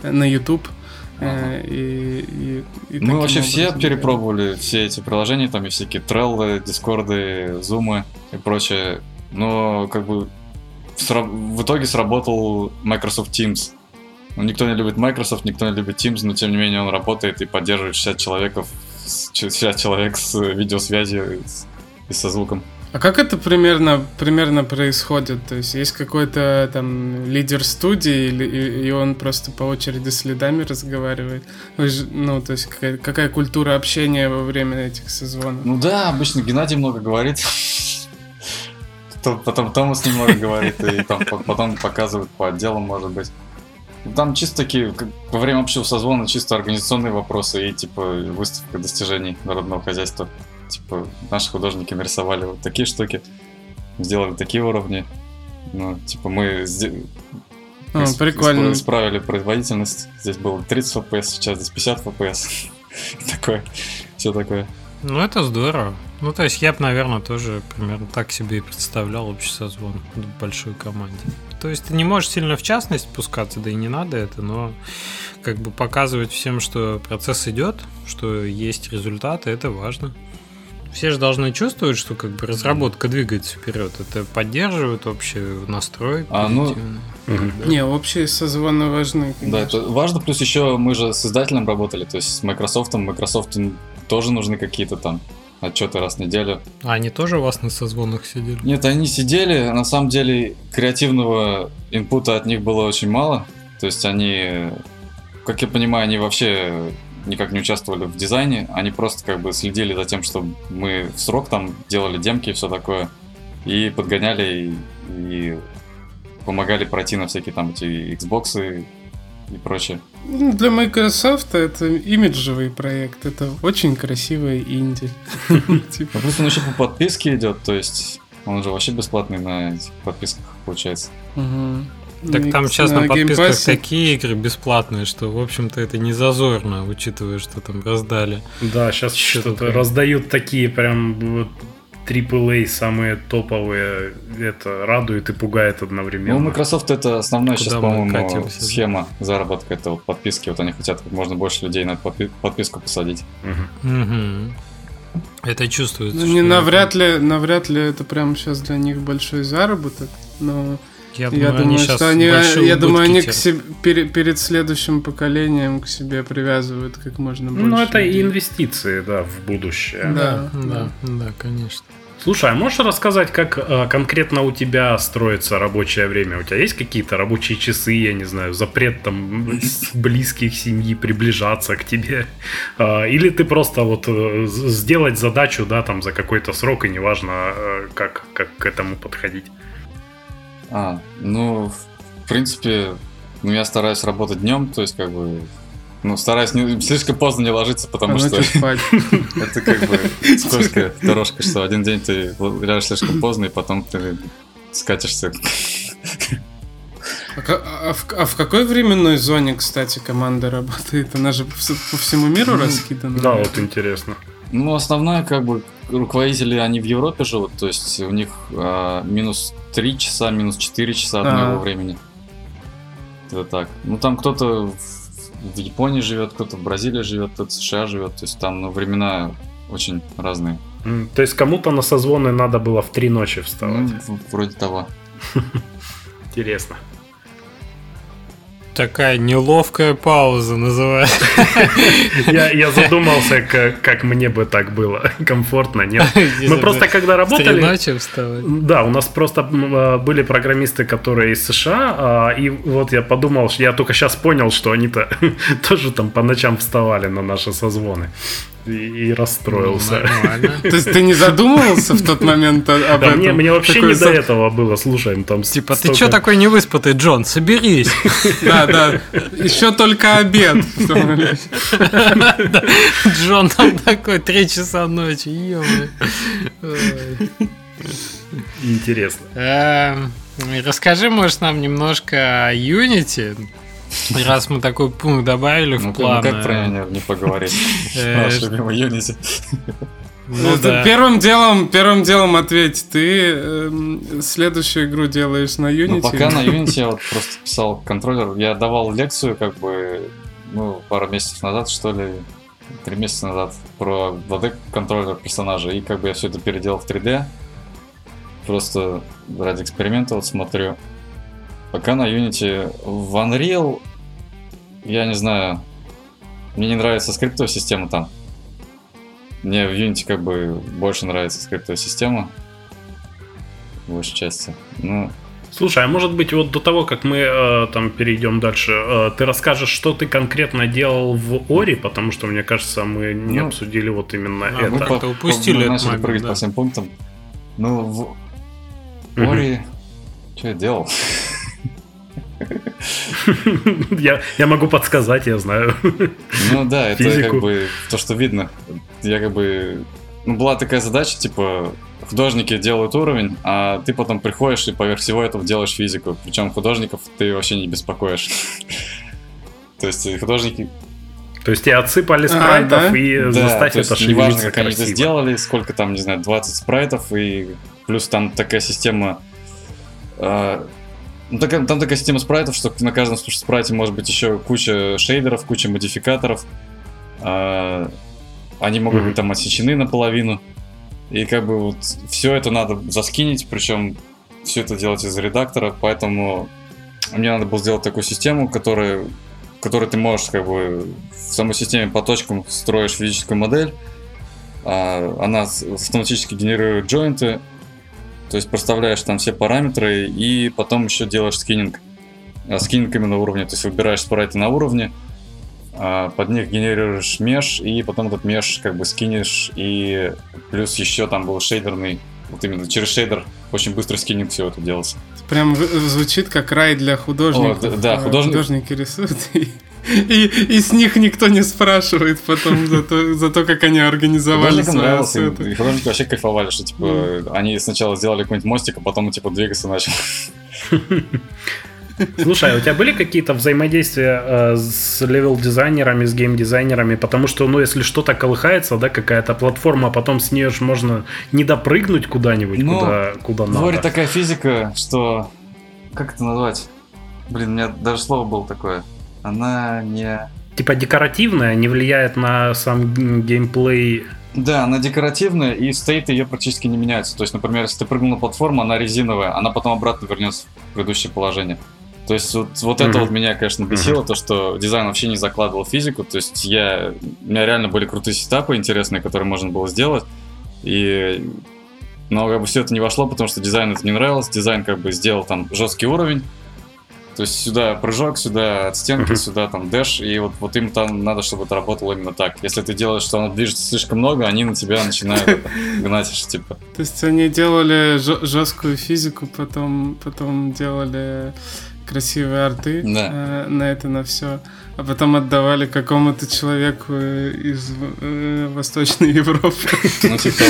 на YouTube. Ага. И, и, и Мы вообще все перепробовали все эти приложения, там и всякие треллы, дискорды, зумы и прочее. Но как бы в итоге сработал Microsoft Teams. Ну, никто не любит Microsoft, никто не любит Teams, но тем не менее он работает и поддерживает 60 человек, 60 человек с видеосвязью и со звуком. А как это примерно, примерно происходит? То есть есть какой-то там лидер студии, или, и, и он просто по очереди с лидами разговаривает? Ну, то есть какая, какая культура общения во время этих созвонов? Ну да, обычно Геннадий много говорит потом Томас немного говорит, и там потом показывают по отделам, может быть. Там чисто такие, во время общего созвона, чисто организационные вопросы и, типа, выставка достижений народного хозяйства. Типа, наши художники нарисовали вот такие штуки, сделали такие уровни. Ну, типа, мы а, прикольно. исправили производительность. Здесь было 30 FPS, сейчас здесь 50 FPS. такое, все такое. Ну, это здорово. Ну, то есть я бы, наверное, тоже примерно так себе и представлял общий созвон в большой команде. То есть ты не можешь сильно в частность пускаться, да и не надо это, но как бы показывать всем, что процесс идет, что есть результаты, это важно. Все же должны чувствовать, что как бы разработка двигается вперед. Это поддерживает общий настрой. А, ну, да. Не, общие созвоны важны. Конечно. Да, это важно. Плюс еще мы же с издателем работали, то есть с Microsoft. Microsoft тоже нужны какие-то там отчеты раз в неделю. А они тоже у вас на созвонах сидели? Нет, они сидели. На самом деле креативного инпута от них было очень мало. То есть они, как я понимаю, они вообще никак не участвовали в дизайне. Они просто как бы следили за тем, чтобы мы в срок там делали демки и все такое. И подгоняли и, и помогали пройти на всякие там эти Xbox и прочее. Ну, для Microsoft это имиджевый проект, это очень красивая инди. Типа. Плюс он еще по подписке идет, то есть он уже вообще бесплатный на этих подписках получается. Так там сейчас на подписках такие игры бесплатные, что, в общем-то, это не зазорно, учитывая, что там раздали. Да, сейчас что-то раздают такие прям вот AAA, самые топовые. Это радует и пугает Ну, одновременно. у Microsoft это основная Куда сейчас, по-моему, катимся, да? схема заработка это вот подписки. Вот они хотят как можно больше людей на подпи- подписку посадить. Мгм. Это чувствуется. Ну, не это- навряд ли, навряд ли это прям сейчас для них большой заработок, но Я я думаю, они что они, большие я думаю, они к себе, пере- перед следующим поколением к себе привязывают как можно больше. Ну, это и людей. инвестиции, да, в будущее. Да, Да, да, да, конечно. Слушай, а можешь рассказать, как э, конкретно у тебя строится рабочее время? У тебя есть какие-то рабочие часы, я не знаю, запрет там близких семьи приближаться к тебе? А, Или ты просто вот э, сделать задачу, да, там за какой-то срок, и неважно, э, как, как к этому подходить? А, ну, в принципе, ну, я стараюсь работать днем, то есть, как бы, ну, стараюсь не, слишком поздно не ложиться, А потому что ночью спать. это как бы скользкая дорожка, что один день ты ляжешь слишком поздно, и потом ты скатишься. А, а в, а в какой временной зоне, кстати, команда работает? Она же по, вс- по всему миру раскидана. Да, вот интересно. Ну, основное, как бы, руководители, они в Европе живут, то есть у них а, минус 3 часа, минус 4 часа от А. моего времени. Это так. Ну, там кто-то в, в Японии живет, кто-то в Бразилии живет, кто-то в США живет, то есть там ну, времена очень разные. То есть кому-то на созвоны надо было в три ночи вставать. Ну, вроде того. Интересно. Такая неловкая пауза называется. Я, задумался, как, мне бы так было. Комфортно, нет? Мы просто когда работали... Да, у нас просто э, были программисты, которые из США, а, и вот я подумал, я только сейчас понял, что они-то тоже там по ночам вставали на наши созвоны. И, и расстроился. Ну, Нормально. То есть ты не задумывался в тот момент об Да, этом? мне, мне вообще Такой не до этого было, слушай, ну там Типа, ты чё такой невыспатый, Джон? Соберись. Да, да. Еще только обед. Джон там такой, три часа ночи, ё Интересно. Эм, Расскажи, может, нам немножко о Unity, раз мы такой пункт добавили в Ну, план. ну как про э, него не поговорить? э, Наш любимый Unity. Ну Это да. Первым делом, первым делом ответь, ты эм, следующую игру делаешь на Unity? Ну, пока на Unity я вот просто писал контроллер. Я давал лекцию, как бы, ну, пару месяцев назад, что ли, три месяца назад, про 2D контроллер персонажа. И как бы я все это переделал в 3D. Просто ради эксперимента вот смотрю. Пока на Unity в Unreal, я не знаю, мне не нравится скриптовая система там. Мне в Unity как бы больше нравится скриптовая система. В большей части. Ну, Слушай, а может быть, вот до того, как мы э, там перейдем дальше, э, ты расскажешь, что ты конкретно делал в Ори, потому что, мне кажется, мы не Ну, обсудили вот именно а, это. мы как-то упустили мы начали момент, прыгать да. по всем пунктам. Ну, в Мгм. Ори... Что я делал? я, я могу подсказать, я знаю. Ну да, это Физику. как бы то, что видно. Я как бы... Ну, была такая задача, типа, художники делают уровень, а ты потом приходишь и поверх всего этого делаешь физику. Причем художников ты вообще не беспокоишь. То есть и художники... То есть тебе отсыпали А, спрайтов да? и Да, заставь это неважно, шевелиться как они это сделали, сколько там, не знаю, 20 спрайтов, и плюс там такая система... ну, такая- там такая система спрайтов, что на каждом спрайте может быть еще куча шейдеров, куча модификаторов. А, они могут Мгм. быть там отсечены наполовину. И как бы вот все это надо заскинить, причем все это делать из редактора, поэтому мне надо было сделать такую систему, которая, которой ты можешь как бы в самой системе по точкам строишь физическую модель, а, она автоматически генерирует джойнты, то есть проставляешь там все параметры и потом еще делаешь скиннинг. А, Скиннинг именно уровня, то есть выбираешь спрайты на уровне, а, под них генерируешь меш, и потом этот меш как бы скинешь, и плюс еще там был шейдерный, вот именно через шейдер очень быстро скиннинг все это делался. Прям звучит как рай для художников. О, да, да, А, художник- Художники рисуют, и, и, с них никто не спрашивает потом за то, за то как они организовали свою нравилось, и, художники вообще кайфовали, что типа они сначала сделали какой-нибудь мостик, а потом типа двигаться начал. Слушай, а у тебя были какие-то взаимодействия э, с левел-дизайнерами, с гейм-дизайнерами? Потому что, ну, если что-то колыхается, да, какая-то платформа, а потом с нее же можно не допрыгнуть куда-нибудь, Ну, куда, куда надо. такая физика, что... Как это назвать? Блин, у меня даже слово было такое. Она не... Типа декоративная, не влияет на сам геймплей. Да, она декоративная, и стейты ее практически не меняются. То есть, например, если ты прыгнул на платформу, она резиновая, она потом обратно вернется в предыдущее положение. То есть вот, вот это Мгм. вот меня, конечно, бесило, то, что дизайн вообще не закладывал физику. То есть я, у меня реально были крутые сетапы интересные, которые можно было сделать. И но как бы все это не вошло, потому что дизайн это не нравилось. Дизайн как бы сделал там жесткий уровень. То есть сюда прыжок, сюда от стенки, сюда там дэш, и вот, вот им там надо, чтобы это работало именно так. Если ты делаешь, что оно движется слишком много, они на тебя начинают гнать, типа. То есть они делали жесткую физику, потом, потом делали красивые арты Да. э, на это, на все, а потом отдавали какому-то человеку э, из э, Восточной Европы. Ну, типа.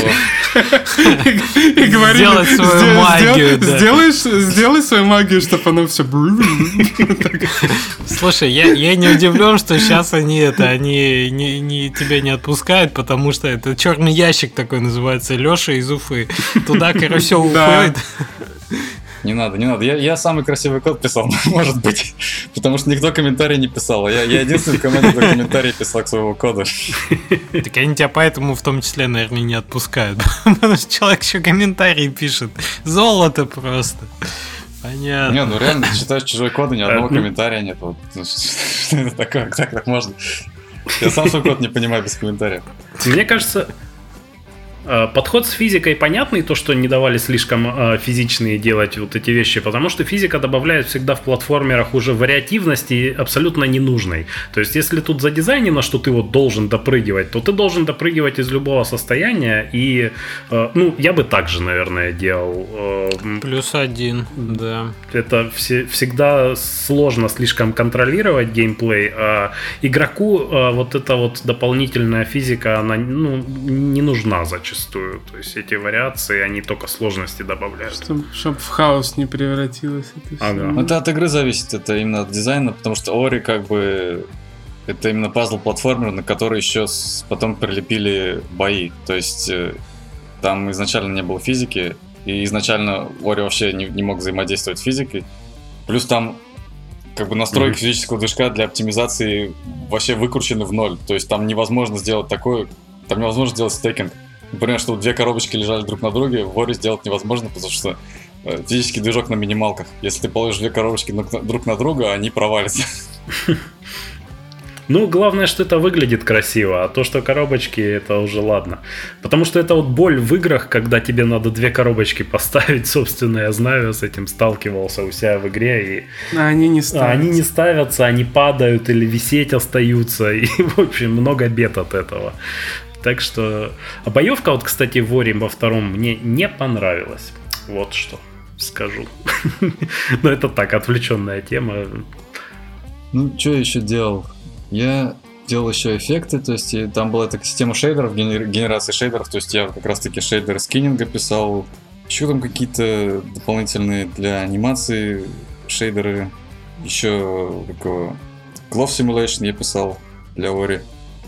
И говорили, Сделать свою «Сдел- магию, сдел- да». Сделаешь, сделай свою магию, чтобы оно все... Слушай, я, я не удивлен, что сейчас они это, они не, не- тебя не отпускают, потому что это черный ящик такой называется, Леша из Уфы. Туда, короче, все уходит. Не надо, не надо. Я, я самый красивый код писал, может быть. Потому что никто комментарий не писал. а Я, я единственный команде, кто комментарий писал к своему коду. Так они тебя поэтому в том числе, наверное, не отпускают. Потому что человек еще комментарии пишет. Золото просто. Понятно. Не, ну реально, ты читаешь чужой код, и ни одного комментария нет. Вот, ну, что это такое? Как так можно? Я сам свой код не понимаю без комментариев. Мне кажется, подход с физикой понятный, то, что не давали слишком э, физичные делать вот эти вещи, потому что физика добавляет всегда в платформерах уже вариативности абсолютно ненужной. То есть, если тут задизайнено, что ты вот должен допрыгивать, то ты должен допрыгивать из любого состояния, и, э, ну, я бы так же, наверное, делал. Э, Плюс один, да. это все, всегда сложно слишком контролировать геймплей, а игроку вот эта вот дополнительная физика, она ну, не нужна зачастую. То есть эти вариации, они только сложности добавляют. Чтобы в хаос не превратилось это. Ага. Ну, Это от игры зависит, это именно от дизайна, потому что Ори как бы это именно пазл-платформер, на который еще с- потом прилепили бои. То есть э, там изначально не было физики, и изначально Ори вообще не, не мог взаимодействовать с физикой. Плюс там как бы настройки Мгм. физического движка для оптимизации вообще выкручены в ноль. То есть там невозможно сделать такое, там невозможно сделать стейкинг. Например, что две коробочки лежали друг на друге, в Ори сделать невозможно, потому что э, физический движок на минималках. Если ты положишь две коробочки друг на- друг на друга, они провалятся. Ну, главное, что это выглядит красиво, а то, что коробочки, это уже ладно. Потому что это вот боль в играх, когда тебе надо две коробочки поставить, собственно, я знаю, я с этим сталкивался у себя в игре, и А они не А, ставят. они не ставятся, они падают или висеть остаются. И, в общем, много бед от этого. Так что... А боевка, вот, кстати, в Ори во втором мне не понравилась. Вот что скажу. Но это так, отвлеченная тема. Ну, что еще делал? Я делал еще эффекты, то есть там была такая система шейдеров, генер- генерации шейдеров, то есть я как раз таки шейдеры скиннинга писал, еще там какие-то дополнительные для анимации шейдеры, еще какого Glove Simulation я писал для Ори,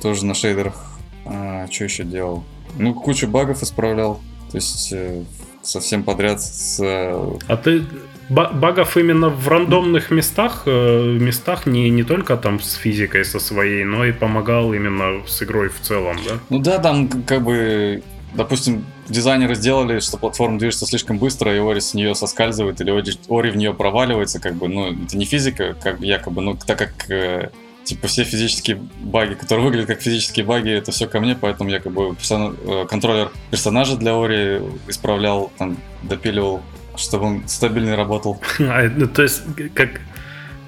тоже на шейдерах. А, что еще делал? Ну, кучу багов исправлял, то есть э, совсем подряд с э, А ты ба- багов именно в рандомных местах, э, местах не, не только там с физикой со своей, но и помогал именно с игрой в целом, да? Ну да, там как бы, допустим, дизайнеры сделали, что платформа движется слишком быстро, и Ори с нее соскальзывает, или Ори, Ори в нее проваливается, как бы, ну, это не физика, как бы якобы, ну, так как, э, типа, все физические баги, которые выглядят как физические баги, это все ко мне, поэтому я как бы персона- э, контроллер персонажа для Ори исправлял, там, допиливал, чтобы он стабильно работал. А, ну, то есть, как,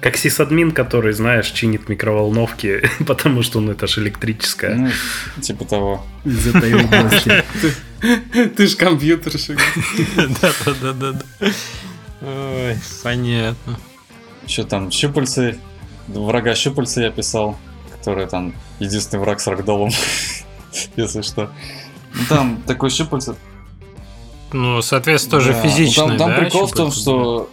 как сисадмин, который, знаешь, чинит микроволновки, потому что, ну, это же электрическая. Ну, типа того. Из этой области. Ты ж компьютерщик. Да-да-да-да. Ой, понятно. Еще там щупальцы, врага щупальца я писал, который там единственный враг с рагдолом, если что. Ну, там такой щупальце. Ну, соответственно, тоже Да, ну, Там, там да, прикол в том, щупальца? что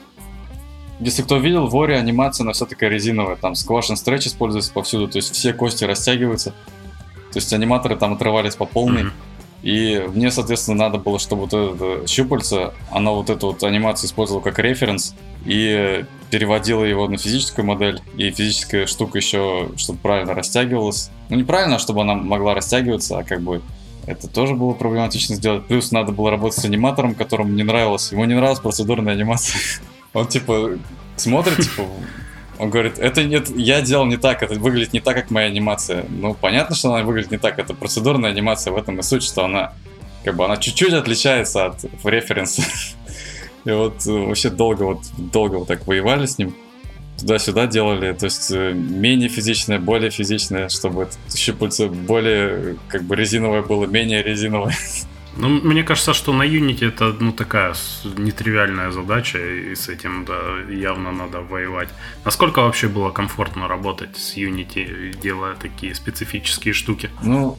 если кто видел, в Ори анимация, она вся такая резиновая. Там squash and stretch используется повсюду, то есть все кости растягиваются. То есть аниматоры там отрывались по полной. Мгм. И мне, соответственно, надо было, чтобы вот это щупальце, оно вот эту вот анимацию использовало как референс и переводила его на физическую модель, и физическая штука еще, чтобы правильно растягивалась. Ну, неправильно, чтобы она могла растягиваться, а как бы это тоже было проблематично сделать. Плюс надо было работать с аниматором, которому не нравилось. Ему не нравилась процедурная анимация. Он типа смотрит, типа, он говорит, это нет, я делал не так, это выглядит не так, как моя анимация. Ну, понятно, что она выглядит не так, это процедурная анимация, в этом и суть, что она, как бы, она чуть-чуть отличается от референса. И вот э, вообще долго вот, долго вот так воевали с ним, туда-сюда делали, то есть э, менее физичное, более физичное, чтобы щупальце более, как бы, резиновое было, менее резиновое. Ну, мне кажется, что на Unity это ну такая нетривиальная задача, и с этим да, явно надо воевать. Насколько вообще было комфортно работать с Unity, делая такие специфические штуки? Ну,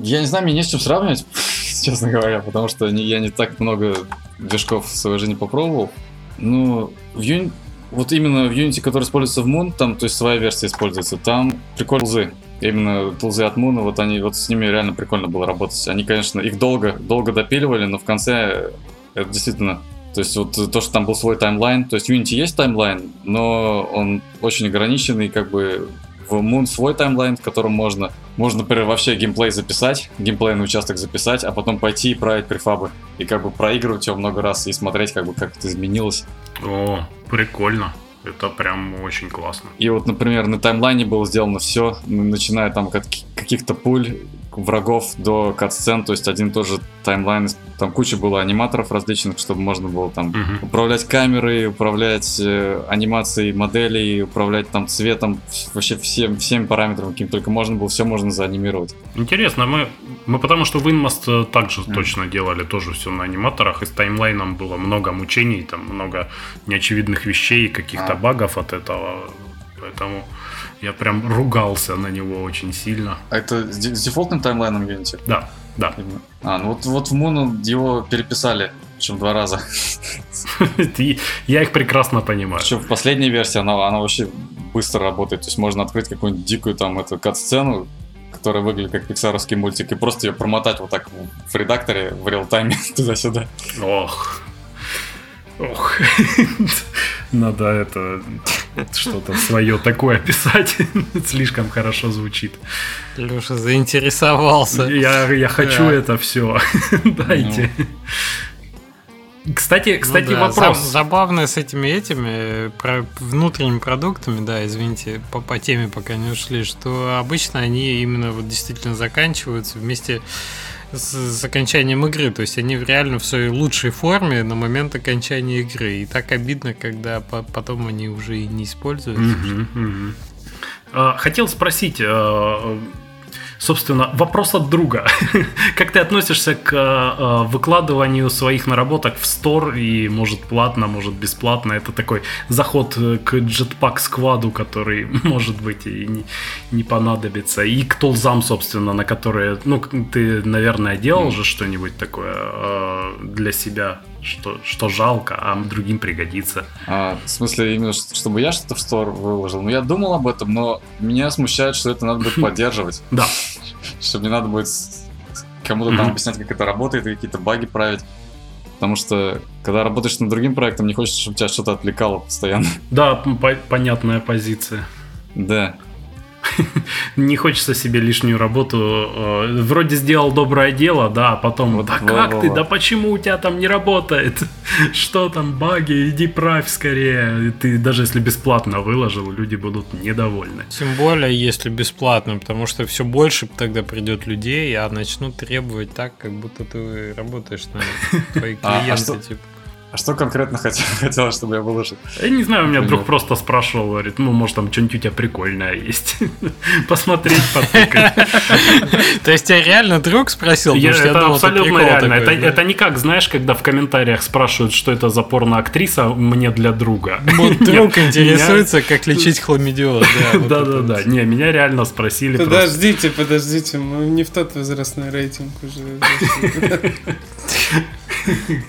я не знаю, мне не с чем сравнивать, честно говоря, потому что я не так много движков в своей жизни попробовал. Ну, в Uni- вот именно в Unity, который используется в Moon, там, то есть своя версия используется, там прикольные. Именно тулзы от Moon, вот они, вот с ними реально прикольно было работать. Они, конечно, их долго, долго допиливали, но в конце это действительно то есть вот то, что там был свой таймлайн, то есть Unity есть таймлайн, но он очень ограниченный, как бы в Moon свой таймлайн, в котором можно, можно, например, вообще геймплей записать, геймплейный участок записать, а потом пойти и править префабы. И как бы проигрывать его много раз и смотреть, как бы, как это изменилось. О, прикольно. Это прям очень классно. И вот, например, на таймлайне было сделано все, начиная там от ки- каких-то пуль, врагов до катсцен, то есть один и тот же таймлайн, там куча было аниматоров различных, чтобы можно было там Мгм. управлять камерой, управлять э, анимацией моделей, управлять там цветом, вообще всем, всем параметрам, каким только можно было, все можно заанимировать. Интересно, мы, мы потому что в Inmast также точно делали тоже все на аниматорах, и с таймлайном было много мучений, там много неочевидных вещей, каких-то А. багов от этого, поэтому я прям ругался на него очень сильно. А это с, де- с дефолтным таймлайном Unity? Да, да. А, ну вот, вот в Moon его переписали, причем два раза. Я их прекрасно понимаю. Причем в последней версии она, она вообще быстро работает. То есть можно открыть какую-нибудь дикую там эту кат-сцену, которая выглядит как пиксаровский мультик, и просто ее промотать вот так в редакторе в реал-тайме туда-сюда. Ох. Ох. Надо это что-то свое такое писать. Слишком хорошо звучит. Леша заинтересовался. Я, я хочу Да. это все. Дайте. Кстати, кстати, Ну да, вопрос. зам- забавно с этими этими про внутренними продуктами, да, извините, по, по теме пока не ушли, что обычно они именно вот действительно заканчиваются вместе с, с окончанием игры. То есть они реально в своей лучшей форме на момент окончания игры. И так обидно, когда по- потом они уже и не используются. А, Хотел спросить, э, собственно, вопрос от друга. Как ты относишься к э, выкладыванию своих наработок в стор и, может, платно, может, бесплатно? Это такой заход э, к Jetpack скваду, который, может быть, и не, не понадобится. И к тулзам, собственно, на которые, ну, ты, наверное, делал же что-нибудь такое э, для себя, что, что жалко, а другим пригодится. А, в смысле, именно, чтобы я что-то в стор выложил. Ну, я думал об этом, но меня смущает, что это надо будет поддерживать. Да. Что мне надо будет кому-то там объяснять, как это работает, и какие-то баги править. Потому что, когда работаешь над другим проектом, не хочется, чтобы тебя что-то отвлекало постоянно. Да, по- понятная позиция. Да. Не хочется себе лишнюю работу. э, Вроде сделал доброе дело, да, а потом, Вот, да во, как во, ты, во. да почему у тебя там не работает? Что там, баги, иди правь скорее. Ты даже если бесплатно выложил, люди будут недовольны. Тем более, если бесплатно, потому что все больше тогда придет людей, а начнут требовать так, как будто ты работаешь на твои А, а клиенты. что- типа. А что конкретно хотел, хотелось, чтобы я выложил? Я не знаю, у меня друг Понятно. просто спрашивал, говорит, ну, может, там что-нибудь у тебя прикольное есть. Посмотреть, потыкать. То есть тебя реально друг спросил? Это абсолютно реально. это, не как, знаешь, когда в комментариях спрашивают, что это за порно-актриса мне для друга. Вот друг интересуется, как лечить хламидиоз. Да-да-да. Не, меня реально спросили. Подождите, подождите, мы не в тот возрастной рейтинг уже.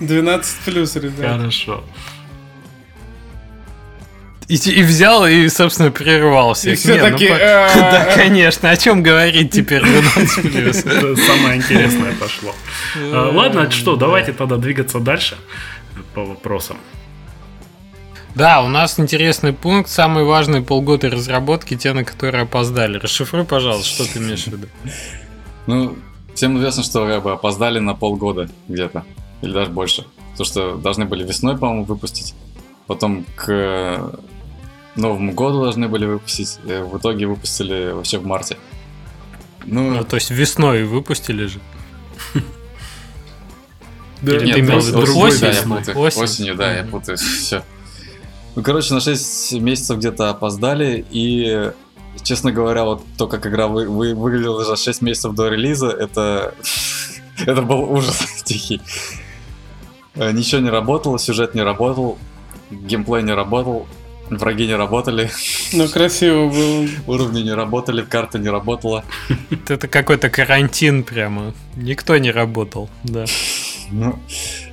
12 плюс, ребят. Хорошо. И, и взял и, собственно, прервался. И все таки... ну, Да, конечно. О чем говорить теперь 12 плюс? Самое интересное пошло. А, Ладно, что, давайте тогда двигаться дальше по вопросам. Да, у нас интересный пункт. Самые важные полгода разработки, те, на которые опоздали. Расшифруй, пожалуйста, что ты имеешь в виду. Ну, всем известно, что опоздали на полгода где-то. Или даже больше. Потому что должны были весной, по-моему, выпустить. Потом к Новому году должны были выпустить. э, В итоге выпустили вообще в марте. Ну, Ну, то есть весной выпустили же. Да, Или нет, ты имел в ос- виду осенью? Осенью, да, я Мгм. путаю. Все. Ну, короче, на 6 месяцев где-то опоздали, и, честно говоря, вот то, как игра вы, вы- выглядела за 6 месяцев до релиза, это, это был ужас тихий. Э, Ничего не работало, сюжет не работал, геймплей не работал, враги не работали, Ну, красиво было. уровни не работали, карта не работала. Это какой-то карантин прямо. Никто не работал, да. Ну,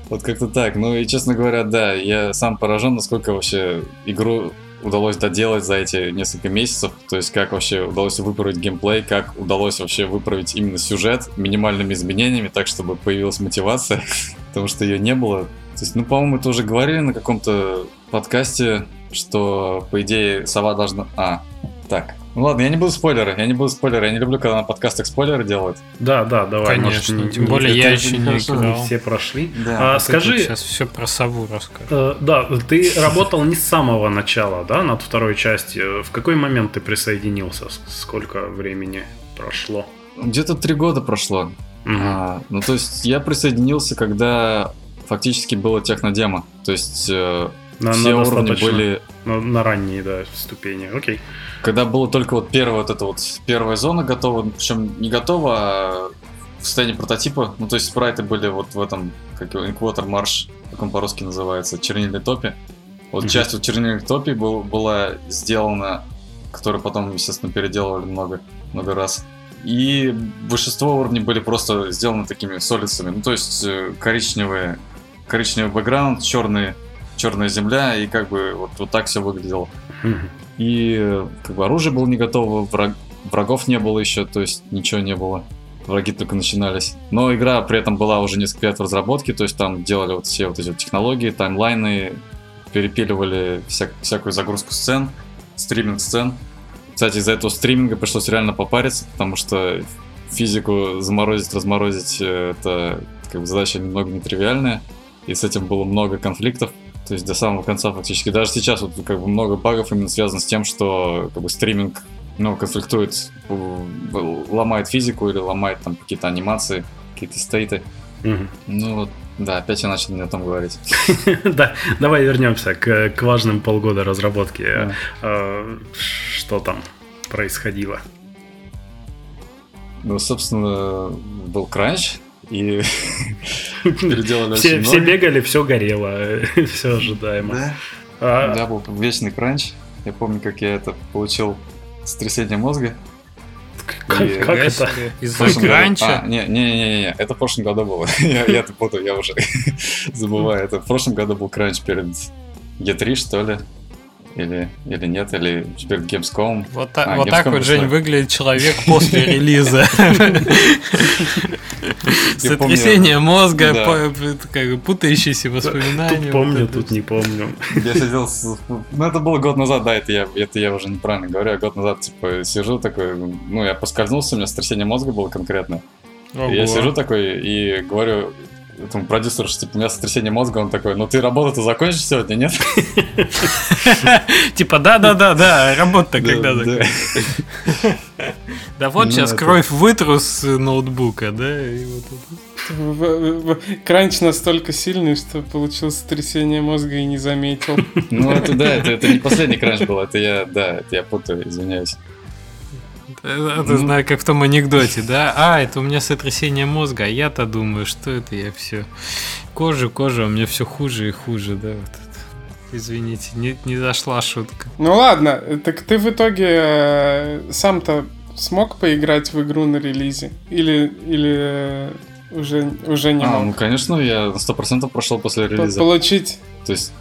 вот как-то так. Ну и, честно говоря, да, я сам поражен, насколько вообще игру удалось доделать за эти несколько месяцев. То есть, как вообще удалось выправить геймплей, как удалось вообще выправить именно сюжет минимальными изменениями, так, чтобы появилась мотивация, потому что ее не было. То есть, ну, по-моему, это уже говорили на каком-то подкасте, что, по идее, сова должна... А, так. Ну ладно, я не буду спойлеры, я не буду спойлеры, я не люблю, когда на подкастах спойлеры делают. Да, да, давай. Конечно, может, тем более я еще не играл. все прошли. Да. А, скажи, Сейчас все про сову расскажу. Э, Да, ты работал не с самого начала, да, над второй частью. В какой момент ты присоединился? Сколько времени прошло? Где-то три года прошло. Мгм. А, ну, то есть я присоединился, когда фактически было технодемо. То есть э, На, все на уровни были... на, на ранние, да, ступени. Окей. Когда было только вот первая вот эта вот первая зона готова, причем не готова, а в состоянии прототипа. Ну, то есть спрайты были вот в этом, как его, Инквотер Марш, как он по-русски называется, чернильной топе. Вот Мгм. часть вот чернильной топи был, была сделана, которую потом, естественно, переделывали много, много раз. И большинство уровней были просто сделаны такими солицами. Ну, то есть э, коричневые, коричневый бэкграунд, черные, черная земля, и как бы вот, вот так все выглядело. Мгм. И как бы оружие было не готово, враг- врагов не было еще, то есть ничего не было. Враги только начинались. Но игра при этом была уже несколько лет в разработке, то есть там делали вот все вот эти вот технологии, таймлайны, перепиливали вся- всякую загрузку сцен, стриминг сцен. Кстати, из-за этого стриминга пришлось реально попариться, потому что физику заморозить, разморозить, э, это как бы задача немного нетривиальная, и с этим было много конфликтов. То есть до самого конца фактически. Даже сейчас вот как бы много багов именно связано с тем, что как бы стриминг ну, конфликтует, ломает физику или ломает там какие-то анимации, какие-то стейты. Мгм. Ну вот, да, опять я начал не о том говорить. Да, давай вернемся к, к важным полгода разработки. Э, Что там происходило? Ну, собственно, был кранч, и Все, все бегали, все горело, все ожидаемо. Да, А, да, был вечный кранч. Я помню, как я это получил сотрясение мозга. как, и- как это? Из-за кранча. А, не, не, не, не, это в прошлом году было. я, я это путаю, я уже забываю. Это в прошлом году был кранч перед E3, что ли? Или, или нет, или перед Gamescom. Вот, та- А, вот так Gamescom вот, Жень, выглядит человек после релиза. Сотрясение мозга, как бы путающиеся воспоминания. Тут помню, тут не помню. Я сидел с... Ну, это было год назад, да, это я, это я уже неправильно говорю. Я год назад, типа, сижу такой, ну, я поскользнулся, у меня сотрясение мозга было конкретно. Ого. Я сижу такой и говорю этому продюсеру, что, типа, у меня сотрясение мозга, он такой, ну, ты работу-то закончишь сегодня, нет? Типа, да-да-да-да, работа Да, когда да. вот Ну, сейчас кровь вытру с ноутбука, да, Кранч настолько сильный, что получил сотрясение мозга и не заметил. Ну, это да, это, это не последний кранч был, это я, да, это я путаю, извиняюсь. Это Ну. знаю, как в том анекдоте, да? А, это у меня сотрясение мозга, а я-то думаю, что это я все. Кожа, кожа, у меня все хуже и хуже, да. Вот это. Извините, не, не зашла шутка. Ну ладно, так ты в итоге э, сам-то смог поиграть в игру на релизе? Или, или э, уже, уже не А, ну, мог? конечно, я на 100% прошел после По- релиза. Получить То есть,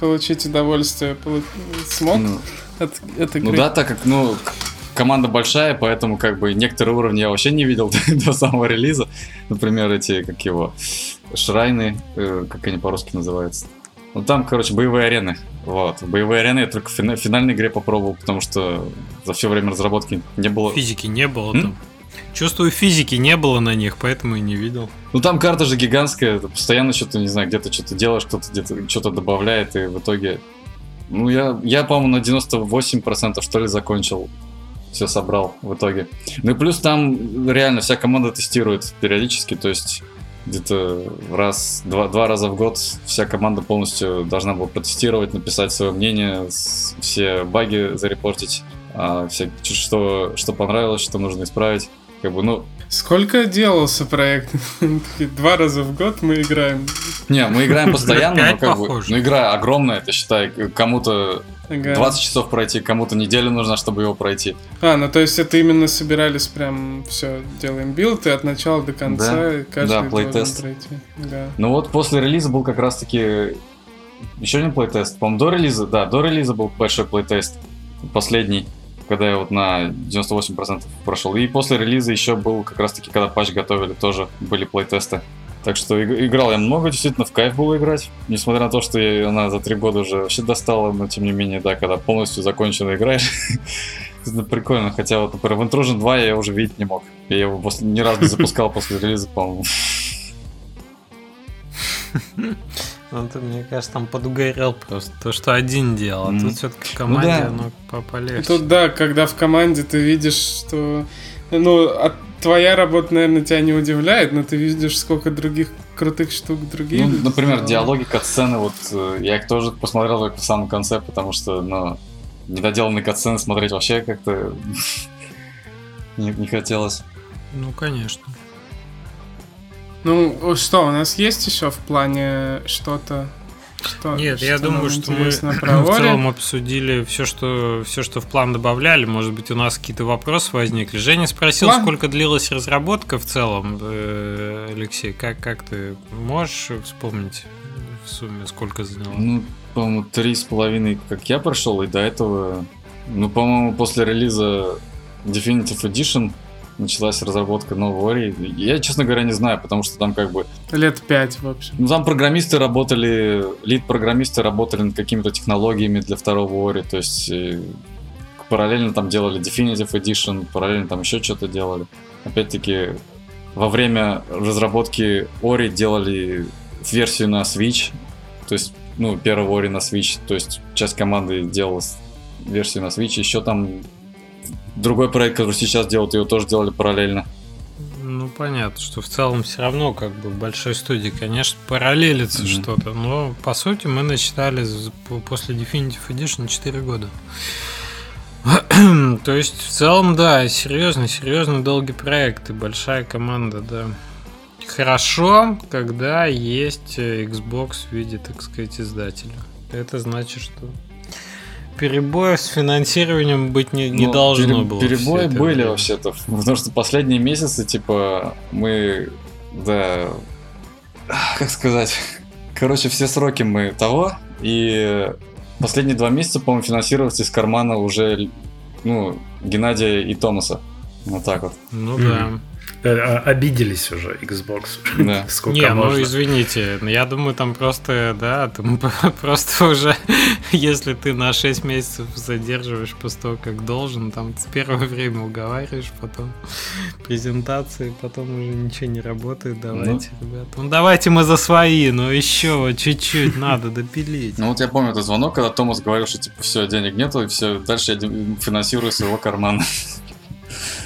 получить удовольствие, полу- смог Ну, от, от Ну игры? да, так как, ну, команда большая, поэтому как бы некоторые уровни я вообще не видел до самого релиза. Например, эти, как его, шрайны, э, как они по-русски называются. Ну там, короче, боевые арены. Вот. Боевые арены я только в фина- финальной игре попробовал, потому что за все время разработки не было. Физики не было М? там. Чувствую, физики не было на них, поэтому и не видел. Ну там карта же гигантская, ты постоянно что-то, не знаю, где-то что-то делаешь, кто-то где-то что-то добавляет, и в итоге... Ну, я, я по-моему, на 98% что ли закончил. Все собрал в итоге. Ну и плюс там реально вся команда тестирует периодически, то есть где-то раз, два, два раза в год вся команда полностью должна была протестировать, написать свое мнение, все баги зарепортить, а, вся- что, что понравилось, что нужно исправить. Как бы, ну, Сколько делался проект? Два раза в год мы играем. Не, мы играем постоянно, но как бы, ну игра огромная, ты считай, кому-то Ага. 20 часов пройти, кому-то неделю нужна, чтобы его пройти. А, ну то есть это именно собирались прям все, делаем build и от начала до конца Да. каждый Да, playtest. пройти. Да. Ну вот после релиза был как раз-таки еще один playtest. По-моему, до релиза, да, до релиза был большой playtest, последний, когда я вот на 98% прошел. И после релиза еще был как раз-таки, когда патч готовили, тоже были плейтесты. Так что иг- играл я много, действительно, в кайф было играть. Несмотря на то, что я- она за три года уже вообще достала, но тем не менее, да, когда полностью законченно играешь, это прикольно. Хотя вот, например, в Intrusion 2 я уже видеть не мог. Я его после- ни разу не запускал после релиза, по-моему. Ну, ты, мне кажется, там подугорел просто. То, что один делал, а Мгм. тут все-таки команде да. оно по- полегче. Тут да, когда в команде ты видишь, что ну, а твоя работа, наверное, тебя не удивляет, но ты видишь, сколько других крутых штук другие. Ну, например, сделали. диалоги, катсцены, вот э, я их тоже посмотрел только в самом конце, потому что, ну, недоделанные катсцены смотреть вообще как-то не, не хотелось. Ну, конечно. Ну, что, у нас есть еще в плане что-то? Что, Нет, я что думаю, нам что мы в целом обсудили все, что, все, что в план добавляли. Может быть, у нас какие-то вопросы возникли. Женя спросил, План? сколько длилась разработка в целом. Э, Алексей, как, как ты можешь вспомнить в сумме, сколько заняло? Ну, по-моему, три с половиной, как я прошел, и до этого, ну, по-моему, после релиза Definitive Edition началась разработка нового Ori. Я, честно говоря, не знаю, потому что там как бы Лет пять, в общем. Ну, там программисты работали, лид-программисты работали над какими-то технологиями для второго Ори, то есть э, параллельно там делали Definitive Edition, параллельно там еще что-то делали. Опять-таки, во время разработки Ори делали версию на Switch, то есть, ну, первого Ори на Switch, то есть часть команды делала версию на Switch, еще там другой проект, который сейчас делают, его тоже делали параллельно. Ну, понятно, что в целом все равно, как бы, в большой студии, конечно, параллелится Мгм. что-то, но, по сути, мы начитали после Definitive Edition 4 года. То есть, в целом, да, серьезный, серьезный долгий проект и большая команда, да. Хорошо, когда есть э, Xbox в виде, так сказать, издателя. Это значит, что перебоев с финансированием быть не, не Ну, должно пере- было. Перебои были время. вообще-то. Потому что последние месяцы, типа, мы, да, как сказать, короче, все сроки мы того, и последние два месяца, по-моему, финансироваться из кармана уже, ну, Геннадия и Томаса. Вот так вот. Ну Мгм. да. Э, а, Обиделись уже Xbox. Да. Сколько Не, ну можно. извините, я думаю, там просто, да, там просто уже, если ты на 6 месяцев задерживаешь после того, как должен, там с первого время уговариваешь, потом презентации, потом уже ничего не работает, давайте, ребята. Ну давайте мы за свои, но еще вот чуть-чуть надо допилить. Ну вот я помню этот звонок, когда Томас говорил, что типа все, денег нету, и все, дальше я финансирую своего кармана.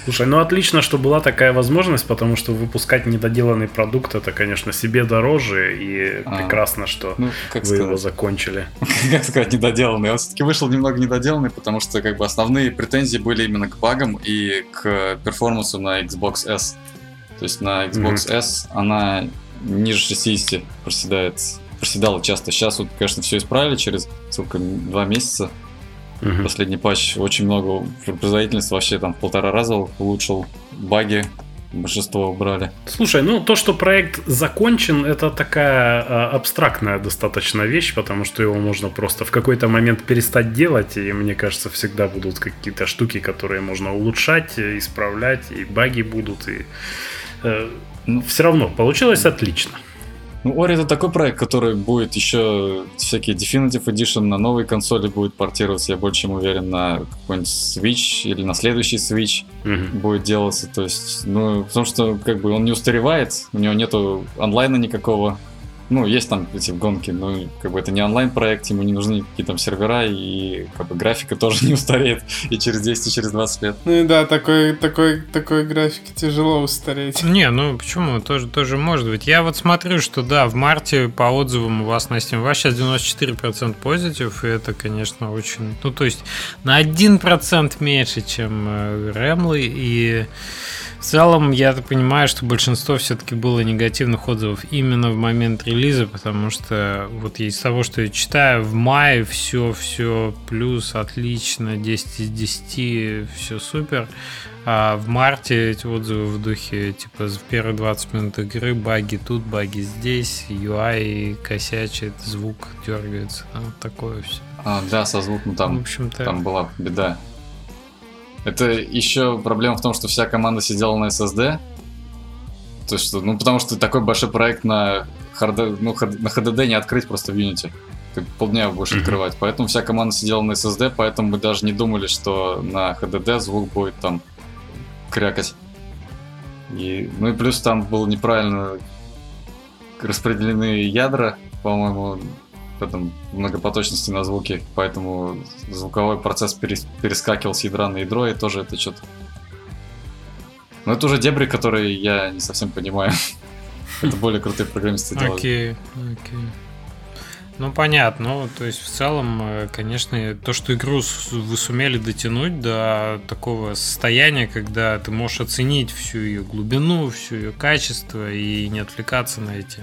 Слушай, ну отлично, что была такая возможность, потому что выпускать недоделанный продукт это, конечно, себе дороже, и А. прекрасно, что Ну, как вы его сказать. закончили. как сказать, недоделанный. Он все-таки вышел немного недоделанный, потому что как бы основные претензии были именно к багам и к перформансу на Xbox S. То есть на Xbox S она ниже 60 проседает, проседала часто. Сейчас вот, конечно, все исправили через сколько, два месяца. Мгм. Последний патч очень много, производительность вообще там в полтора раза улучшил, баги большинство убрали. Слушай, ну то, что проект закончен, это такая а, абстрактная достаточно вещь, потому что его можно просто в какой-то момент перестать делать, и мне кажется, всегда будут какие-то штуки, которые можно улучшать, исправлять, и баги будут, и э, ну, все равно получилось отлично. Ну, Ori это такой проект, который будет еще всякие Definitive Edition на новые консоли будет портироваться, я больше чем уверен, на какой-нибудь Switch или на следующий Switch Мгм. будет делаться. То есть, ну, потому что как бы он не устаревает, у него нету онлайна никакого. Ну, есть там эти гонки, но как бы это не онлайн-проект, ему не нужны никакие там сервера, и как бы графика тоже не устареет и через 10, и через 20 лет. Ну и да, такой, такой, такой графике тяжело устареть. Не, ну почему? Тоже, тоже может быть. Я вот смотрю, что да, в марте по отзывам у вас на Steam, сейчас 94% позитив, и это, конечно, очень... Ну, то есть на 1% меньше, чем э, Ремлы, и в целом я понимаю, что большинство все-таки было негативных отзывов именно в момент релиза, потому что вот из того, что я читаю, в мае все, все плюс, отлично, 10 из 10, все супер. А в марте эти отзывы в духе, типа, в первые 20 минут игры баги тут, баги здесь, UI косячит, звук дергается, вот такое все. А, да, со звуком в там, общем-то, там была беда. Это еще проблема в том, что вся команда сидела на SSD. То есть, что, ну, потому что такой большой проект на, хард... ну, на HDD не открыть просто в Unity. Ты полдня его будешь Мгм. открывать. Поэтому вся команда сидела на SSD, поэтому мы даже не думали, что на HDD звук будет там крякать. И, ну и плюс там было неправильно распределены ядра, по-моему, этом многопоточности на звуке, поэтому звуковой процесс перес- перескакивал с ядра на ядро, и тоже это что-то... Но это уже дебри, которые я не совсем понимаю. Это более крутые программисты делают. Окей, окей. Ну, понятно. Ну, то есть, в целом, э, конечно, то, что игру вы сумели дотянуть до такого состояния, когда ты можешь оценить всю ее глубину, всю ее качество и не отвлекаться на эти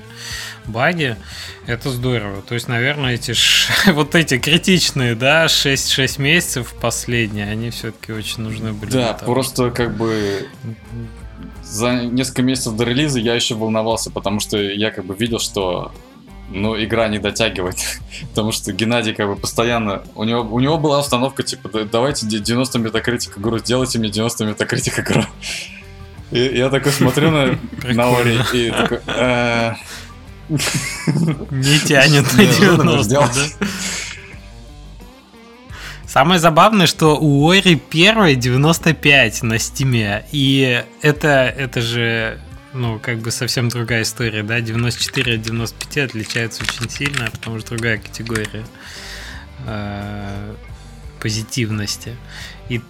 баги, это здорово. То есть, наверное, эти ш- вот эти критичные, да, 6-6 месяцев последние, они все-таки очень нужны были. Да, того, просто как бы за несколько месяцев до релиза я еще волновался, потому что я как бы видел, что ну, игра не дотягивает. потому что Геннадий как бы постоянно... У него, у него была установка, типа, «Да- давайте де- 90 метакритик игру, сделайте мне 90 метакритик игру. И я такой смотрю на, на Ори и такой... «Э, Не тянет на Да, что ты будешь 90, делать? да? Самое забавное, что у Ори первой 95 на стиме, и это, это же, ну, как бы совсем другая история, да, 94 от 95 отличаются очень сильно, потому что другая категория э, позитивности. И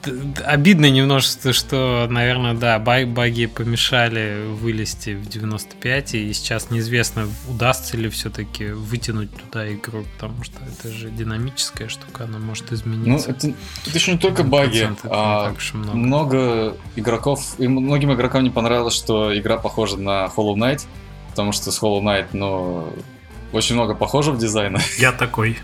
обидно немножко, что, наверное, да, баг- баги помешали вылезти в 95, и сейчас неизвестно, удастся ли все-таки вытянуть туда игру, потому что это же динамическая штука, она может Ну, измениться. это, это еще не только баги, а так уж и много. много игроков, и многим игрокам не понравилось, что игра похожа на Hollow Knight, потому что с Hollow Knight, ну, очень много похожего дизайна. Я такой.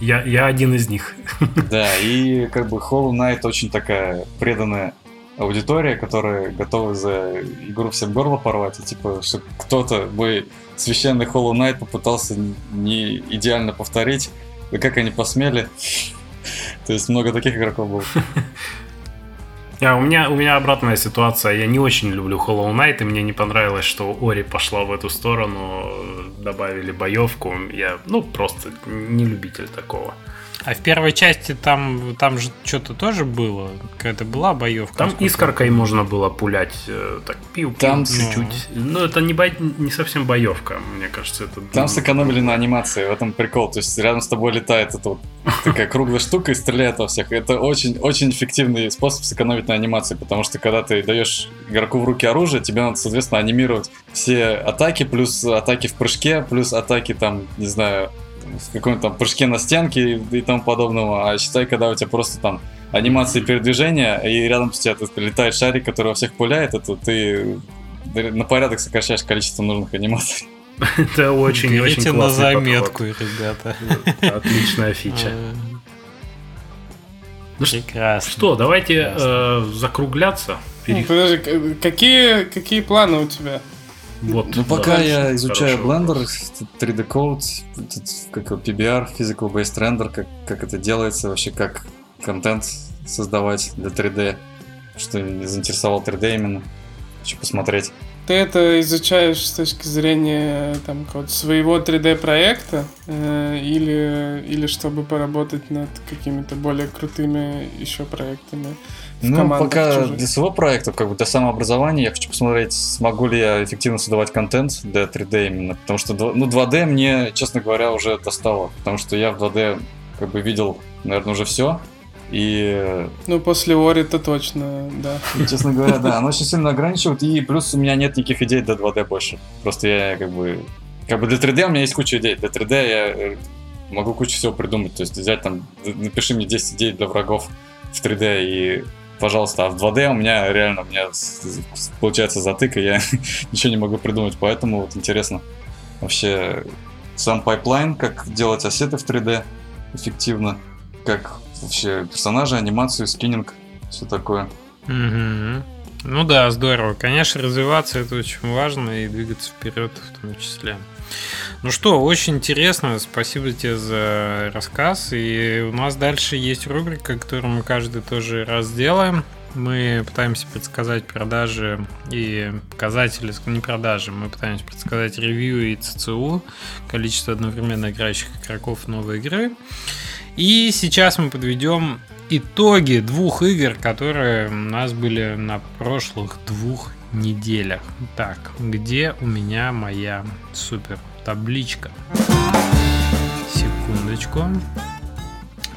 Я, я один из них. Да, и как бы Hollow Knight очень такая преданная аудитория, которая готова за игру всем горло порвать, и типа, что кто-то бы священный Hollow Knight попытался не идеально повторить, да как они посмели. То есть много таких игроков было. А, у, меня, у меня обратная ситуация. Я не очень люблю Hollow Knight, и мне не понравилось, что Ори пошла в эту сторону, добавили боевку. Я, ну, просто не любитель такого. А в первой части там, там же что-то тоже было, какая-то была боевка. Там искоркой можно было пулять э, так пиу Там чуть-чуть. Ну, это не, бо- не совсем боевка, мне кажется. Это Там сэкономили на анимации, в этом прикол. То есть рядом с тобой летает эта вот такая круглая штука и стреляет во всех. Это очень, очень эффективный способ сэкономить на анимации, потому что когда ты даешь игроку в руки оружие, тебе надо, соответственно, анимировать все атаки, плюс атаки в прыжке, плюс атаки там, не знаю, в каком-то там прыжке на стенке и, и тому подобного. А считай, когда у тебя просто там анимации передвижения, и рядом с тебя тут летает шарик, который во всех пуляет, это ты на порядок сокращаешь количество нужных анимаций. Это очень-очень Берите на классный заметку, ребята. Отличная фича. Э, Ну Прекрасно. Что, давайте э, закругляться. Ну, подожди, какие, какие планы у тебя? Вот, Ну, пока да, я изучаю Blender, вопрос. 3D Code, как его, PBR, Physical Based Render, как, как это делается, вообще как контент создавать для 3D, что меня заинтересовал 3D именно. Хочу посмотреть. Ты это изучаешь с точки зрения там, какого-то своего 3D-проекта э, или, или чтобы поработать над какими-то более крутыми еще проектами? В Ну, пока чужих? для своего проекта, как бы для самообразования, я хочу посмотреть, смогу ли я эффективно создавать контент для 3D именно. Потому что, ну, 2D мне, честно говоря, уже достало. Потому что я в 2D как бы видел, наверное, уже все. И Ну, после Ори-то точно, да. И, честно говоря, да, оно очень сильно ограничивает, и плюс у меня нет никаких идей для 2D больше. Просто я как бы... Как бы для 3D у меня есть куча идей. Для 3D я э, могу кучу всего придумать. То есть взять там, напиши мне 10 идей для врагов в 3D и пожалуйста, а в 2D у меня реально, у меня получается затык, и я ничего не могу придумать, поэтому вот интересно вообще сам pipeline, как делать ассеты в 3D эффективно, как вообще персонажи, анимацию, skinning, все такое. Мгм. Ну да, здорово. Конечно, развиваться это очень важно и двигаться вперед в том числе. Ну что, очень интересно. Спасибо тебе за рассказ. И у нас дальше есть рубрика, которую мы каждый тоже раз делаем. Мы пытаемся предсказать продажи и показатели, не продажи, мы пытаемся предсказать ревью и ЦЦУ, количество одновременно играющих игроков новой игры. И сейчас мы подведем итоги двух игр, которые у нас были на прошлых двух неделях. Так, где у меня моя супер табличка? Секундочку.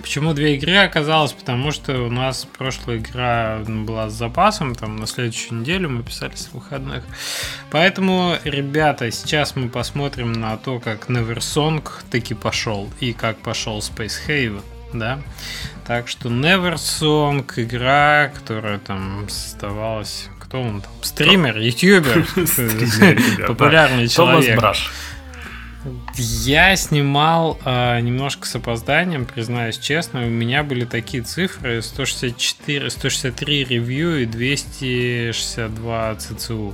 Почему две игры оказалось? Потому что у нас прошлая игра была с запасом, там на следующую неделю мы писали с выходных. Поэтому, ребята, сейчас мы посмотрим на то, как Neversong таки пошел и как пошел Space Haven, да. Так что Neversong игра, которая там создавалась кто он там? Стример, ютубер, да. популярный Томас человек. Браш. Я снимал э, немножко с опозданием, признаюсь честно. У меня были такие цифры: 164, 163 ревью и 262 ЦЦУ.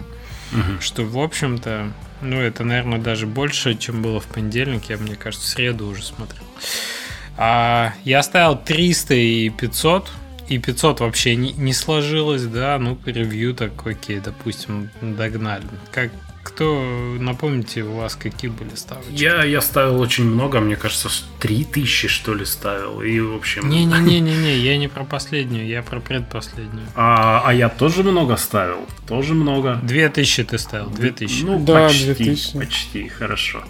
Мгм. Что, в общем-то, ну, это, наверное, даже больше, чем было в понедельник. Я, мне кажется, в среду уже смотрел. А, я ставил 300 и 500. И 500 вообще не, не сложилось, да. Ну, ревью так, окей, допустим, догнали. Как, кто, напомните, у вас какие были ставочки? Я, я ставил очень много, мне кажется, с 3000 что ли ставил. И, в общем... Не-не-не-не-не, я не про последнюю, я про предпоследнюю. А, а я тоже много ставил. Тоже много. 2000 ты ставил, 2000. Ну, Да, почти, 2000. почти, хорошо.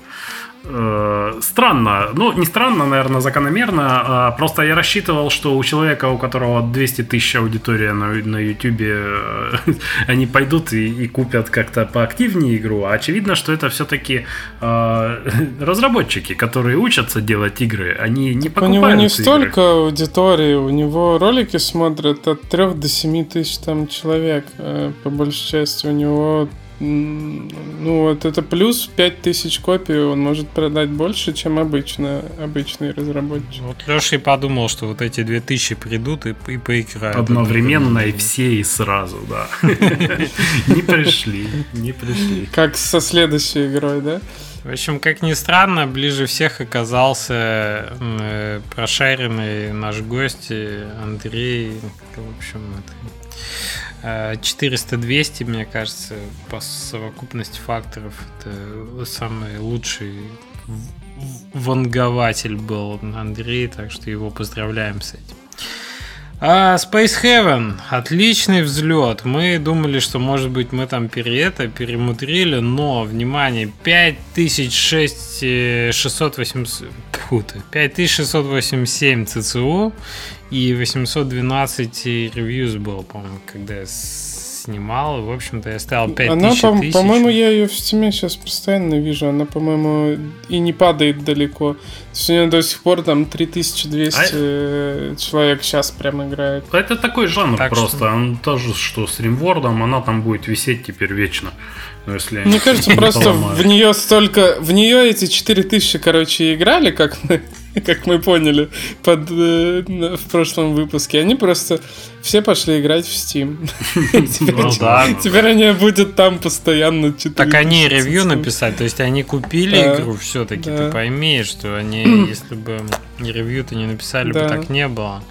Э, Странно, ну не странно, наверное, закономерно. а Просто я рассчитывал, что у человека, у которого 200 тысяч аудитория на, на YouTube, э, они пойдут и, и купят как-то поактивнее игру. А очевидно, что это все-таки разработчики, которые учатся делать игры, они не У покупают него не игры. столько аудитории, у него ролики смотрят от 3 до 7 тысяч там человек. э, По большей части у него ну вот это плюс 5 тысяч копий он может продать больше, чем обычно обычный разработчик. Вот Леша и подумал, что вот эти 2000 придут и, и поиграют. Одновременно и все и сразу, да. Не пришли, не пришли. Как со следующей игрой, да? В общем, как ни странно, ближе всех оказался э, прошаренный наш гость э, Андрей. В общем, это, 400-200, мне кажется, по совокупности факторов, это самый лучший вангователь был Андрей, так что его поздравляем с этим. А, Space Heaven. Отличный взлет. Мы думали, что, может быть, мы там пере это перемудрили, но, внимание, 5680... Фу ты, 5687 ЦЦУ и 812 ревьюз было, по-моему, когда я снимал. В общем-то, я ставил 5000 Она, по- тысяч. по-моему, я ее в стиме сейчас постоянно вижу. Она, по-моему, и не падает далеко. То есть у нее до сих пор там 3200 А- человек сейчас прям играет. Это такой жанр Так просто. что- Он тоже, что с римвордом, она там будет висеть теперь вечно. Если Мне кажется, просто в нее столько... В нее эти 4000, короче, играли, как мы. как мы поняли под, э, в прошлом выпуске. Они просто все пошли играть в Steam. Теперь- Ну да. Теперь они будут там постоянно читать. Так они ревью написать, то есть они купили игру все-таки, ты пойми, что они, если бы ревью-то не написали, бы так не было.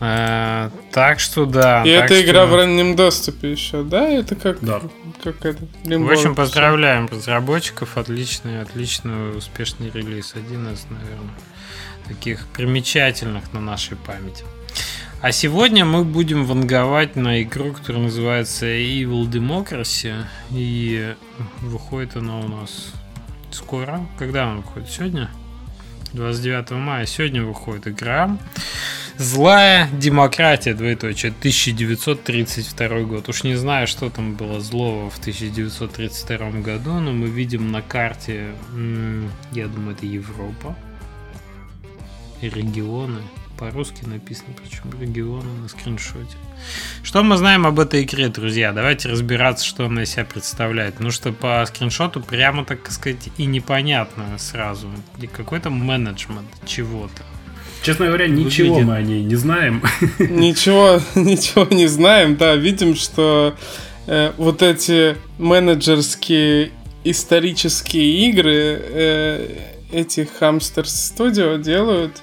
Э, так что да. И эта игра в раннем доступе еще, да? Это как, Да. как это? В общем, поздравляем разработчиков. Отличный, отличный, успешный релиз. Один из, наверное, таких примечательных на нашей памяти. А сегодня мы будем ванговать на игру, которая называется Evil Democracy. И выходит она у нас скоро. Когда она выходит? Сегодня? 29 мая. Сегодня выходит игра. Злая демократия, двоеточие, 1932 год. Уж не знаю, что там было злого в 1932 году, но мы видим на карте, я думаю, это Европа. И регионы. По-русски написано, причем регионы на скриншоте. Что мы знаем об этой игре, друзья? Давайте разбираться, что она из себя представляет. Ну что по скриншоту прямо, так сказать, и непонятно сразу. И какой-то менеджмент чего-то. Честно говоря, ничего Выглядит- мы о ней не знаем. Ничего, ничего не знаем, да, видим, что э, вот эти менеджерские исторические игры э, эти Hamster Studio делают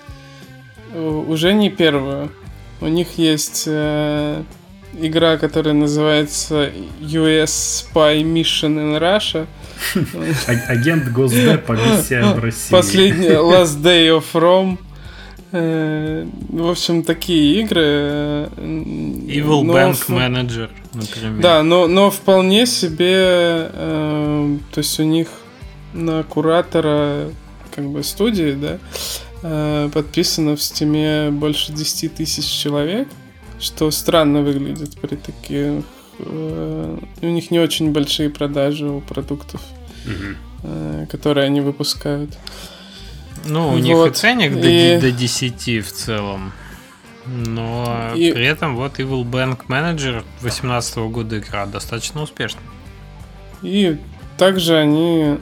э, уже не первую. У них есть э, игра, которая называется US Spy Mission in Russia. А- Агент Госдепа, миссия в России. Последний Last Day of Rome. Э, В общем, такие игры. э, Evil но Bank Manager, например. Да, но, но вполне себе, э, то есть у них на куратора как бы студии, да, э, подписано в стиме больше 10 тысяч человек, что странно выглядит при таких... э, у них не очень большие продажи у продуктов, э, которые они выпускают. Ну, у них и Вот. ценник до, И- до 10 в целом. Но И- при этом вот Evil Bank Manager 18 года игра достаточно успешна. И также они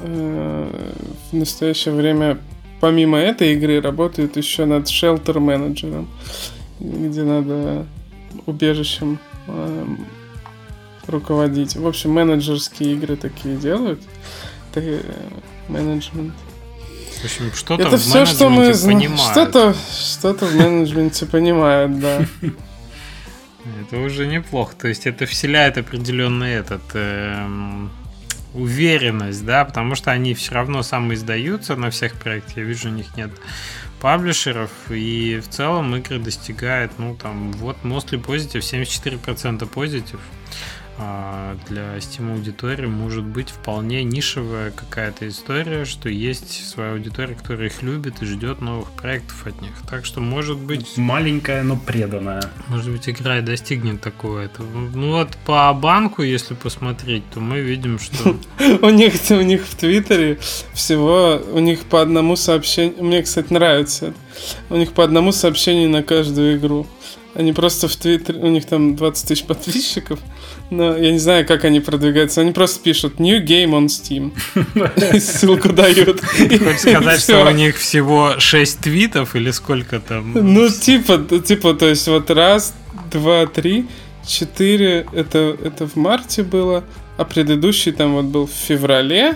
э, в настоящее время, помимо этой игры, работают еще над Shelter менеджером, где надо убежищем эм, руководить. В общем, менеджерские игры такие делают. Это, э, менеджмент. В общем, что-то Это в все, что мы знаем. Что-то, что-то в менеджменте понимают, да. Это уже неплохо. То есть это вселяет определенный этот эм, уверенность, да, потому что они все равно самоиздаются на всех проектах. Я вижу, у них нет паблишеров, и в целом игры достигают, ну, там, вот, mostly positive, 74% позитив. А Для Steam аудитории может быть вполне нишевая какая-то история, что есть своя аудитория, которая их любит и ждет новых проектов от них. Так что, может быть, Маленькая, но преданная. может быть, игра и достигнет такого этого. Ну вот по банку, если посмотреть, то мы видим, что У них, у них в Твиттере всего, у них по одному сообщению, мне, кстати, нравится это. У них по одному сообщению на каждую игру. Они просто в Твиттере, у них там 20 тысяч подписчиков, но я не знаю, как они продвигаются. Они просто пишут New Game on Steam. Ссылку дают. хочешь сказать, что у них всего 6 твитов или сколько там? Ну, типа, типа, то есть вот раз, два, три, четыре, это, это в марте было, а предыдущий там вот был в феврале,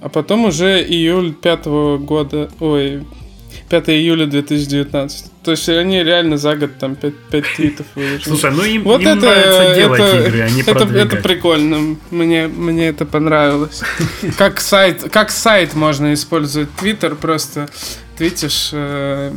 а потом уже июль пятого года, ой, 5 июля 2019. То есть они реально за год там 5, твитов выложили. Слушай, ну им, Вот им это, нравится делать это, игры, а не это, продвигать. это прикольно. Мне, мне это понравилось. Как сайт, как сайт можно использовать Twitter, просто твитишь э,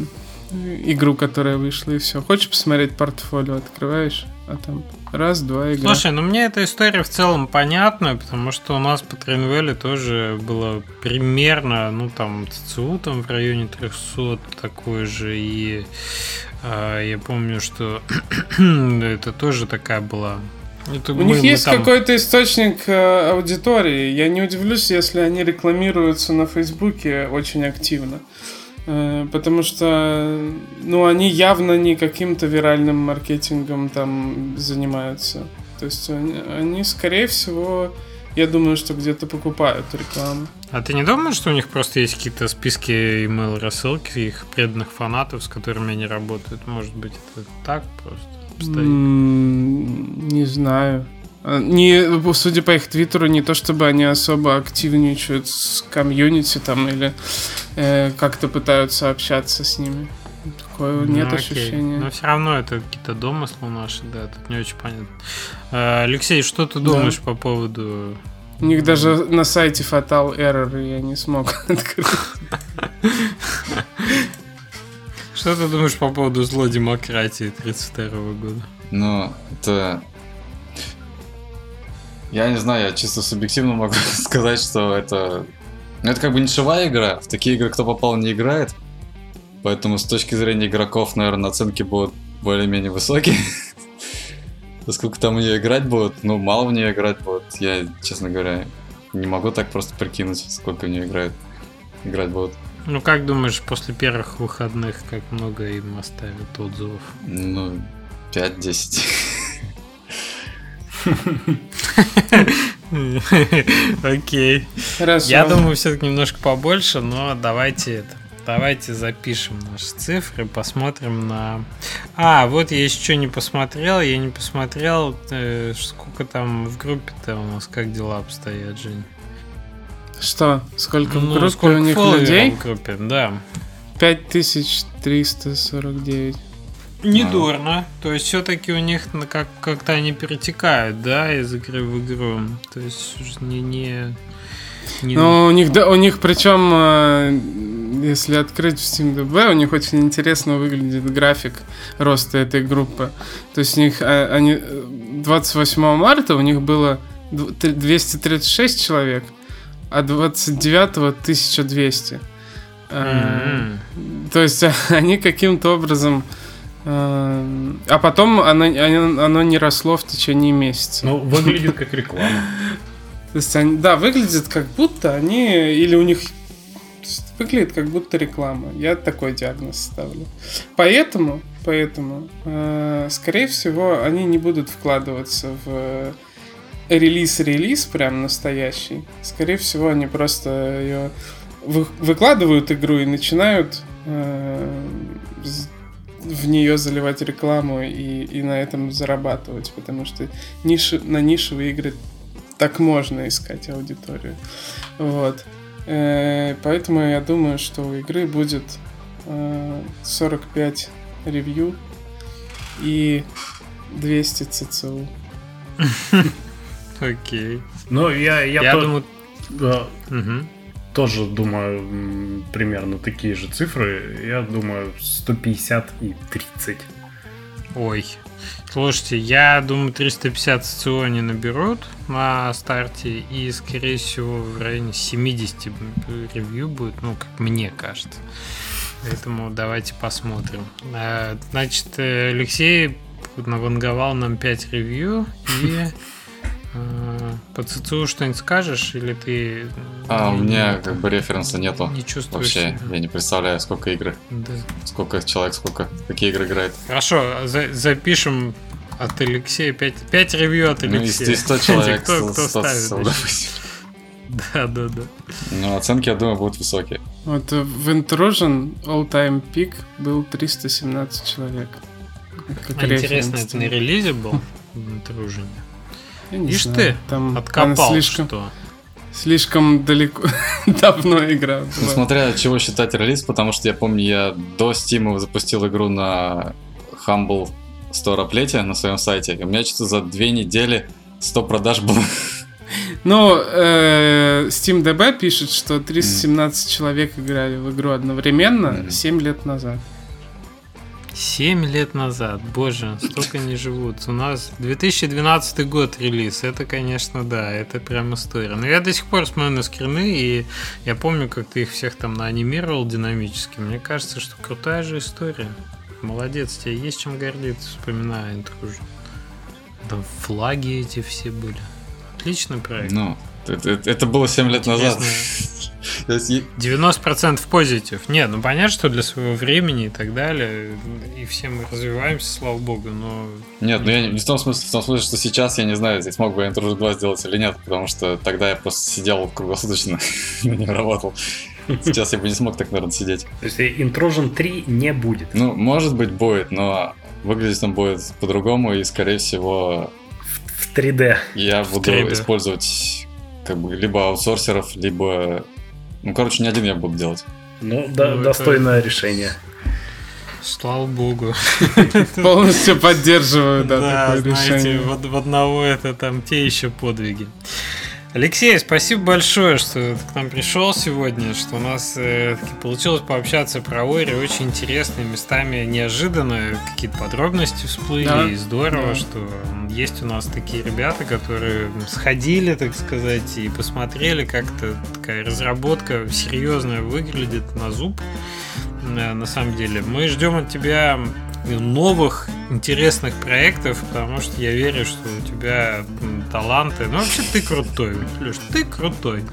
игру, которая вышла, и все. Хочешь посмотреть портфолио, открываешь, а там раз, два игра. Слушай, ну мне эта история в целом понятна, потому что у нас по Тренвеле тоже было примерно, ну там ЦЦУ там в районе 300 такой же, и а, я помню, что это тоже такая была. Это У мы- них мы есть там- какой-то источник э, аудитории. Я не удивлюсь, если они рекламируются на Фейсбуке очень активно. Э, Потому что, ну, они явно не каким-то виральным маркетингом там занимаются. То есть они, они, скорее всего, я думаю, что где-то покупают рекламу. А ты не думаешь, что у них просто есть какие-то списки email рассылки их преданных фанатов, с которыми они работают? Может быть, это так просто Не знаю. А, Не, судя по их твиттеру, не то чтобы они особо активничают с комьюнити там или э, как-то пытаются общаться с ними. Такого нет Ну, окей. ощущения. Но все равно это какие-то домыслы наши, да, тут не очень понятно. Э, Алексей, что ты думаешь по поводу... У них даже на сайте Fatal Error я не смог открыть. Что ты думаешь по поводу злой демократии 32 года? Ну, это... Я не знаю, я чисто субъективно могу сказать, что это... Ну, это как бы нишевая игра. В такие игры кто попал не играет. Поэтому с точки зрения игроков, наверное, оценки будут более-менее высокие. Сколько там в нее играть будут? Ну, мало в нее играть будут. Я, честно говоря, не могу так просто прикинуть, сколько в нее играет. Играть будут. Ну, как думаешь, после первых выходных, как много им оставят отзывов? Ну, 5-10. Окей. Я думаю, все-таки немножко побольше, но давайте это. Давайте запишем наши цифры, посмотрим на... А, вот я еще не посмотрел, я не посмотрел, э, сколько там в группе-то у нас, как дела обстоят, Жень. Что? Сколько в Ну, группе сколько у них людей? в группе, да. 5349. Недурно. То есть все-таки у них как- как-то они перетекают, да, из игры в игру. То есть не... не, не- Ну, у них, да, у них причем, э, если открыть в SteamDB, у них очень интересно выглядит график роста этой группы. То есть у них, э, они, э, 28 марта у них было дв- т- 236 человек, а 29 1200. Э, М. То есть они каким-то образом... э, А потом оно, оно, оно не росло в течение месяца. Ну, выглядит как реклама. То есть, они, да, выглядит как будто они, или у них выглядит как будто реклама. Я такой диагноз ставлю. Поэтому, поэтому, э, скорее всего, они не будут вкладываться в релиз-релиз прям настоящий. Скорее всего, они просто ее вы- выкладывают игру и начинают э, в нее заливать рекламу и, и на этом зарабатывать, потому что ниши, на нишевые игры так можно искать аудиторию. Вот. Э, Поэтому я думаю, что у игры будет э, 45 ревью и 200 ЦЦУ. Окей. Ну, я, я, думаю... э. Тоже думаю примерно такие же цифры. Я думаю 150 и 30. Ой. Слушайте, я думаю, 350 СЦО они наберут на старте, и, скорее всего, в районе 70 ревью будет, ну, как мне кажется. Поэтому давайте посмотрим. А, Значит, э, Алексей наванговал нам 5 ревью, и э, по ЦЦУ что-нибудь скажешь, или ты... А, у меня как бы референса нету. Не чувствуешь Вообще, себя? я не представляю, сколько игр, Да. сколько человек, сколько, какие игры играет. Хорошо, за- запишем от Алексея 5, 5 ревью от Ну, Алексея. 100 человек, кто, кто 100, ставит? 100, значит. допустим. Да, да, да. Ну, оценки, я думаю, будут высокие. Вот э, в Intrusion all-time peak был 317 человек. Как А, интересно, это на релизе был? в Intrusion? Я не Ишь знаю, ты, там Откопал слишком, что? слишком далеко, давно игра была. смотря от чего считать релиз, потому что я помню, я до Steam запустил игру на Humble Store Plate на своем сайте. И у меня что-то за две недели 100 продаж было. Ну, э, SteamDB пишет, что 317 человек играли в игру одновременно Мгм. 7 лет назад. 7 лет назад, боже, столько не живут. У нас 2012 год релиз, это, конечно, да, это прям история. Но я до сих пор смотрю на скрины, и я помню, как ты их всех там наанимировал динамически. Мне кажется, что крутая же история. Молодец, тебе есть чем гордиться, вспоминая Intrusion. Там флаги эти все были. Отличный проект. Ну, это, это- это было 7 лет назад. Интересно. И- 90% позитив. Нет, ну понятно, что для своего времени и так далее. И все мы развиваемся, слава богу, но Нет, ну я не в том смысле, в том смысле, что сейчас я не знаю, здесь смог бы я Intrusion 2 сделать или нет, потому что тогда я просто сидел круглосуточно, не работал. Сейчас я бы не смог так, наверное, сидеть. То есть Intrusion 3 не будет. Ну, может быть, будет, но выглядеть он будет по-другому, и, скорее всего, В 3D. я буду 3D. использовать как бы либо аутсорсеров, либо... Ну, короче, не один я буду делать. Ну, да, Ну, это- достойное решение. слава богу. Полностью поддерживаю, да, Да, такое знаете, решение. в, в одного это там те еще подвиги. Алексей, спасибо большое, что ты к нам пришел сегодня, что у нас э, получилось пообщаться про Ори, очень интересные местами, неожиданно какие-то подробности всплыли, Да. и здорово, Да. что есть у нас такие ребята, которые сходили, так сказать, и посмотрели, как то такая разработка серьезная выглядит на зуб. Э, На самом деле, мы ждем от тебя новых интересных проектов, потому что я верю, что у тебя таланты. Ну, вообще ты крутой, Леш, ты крутой.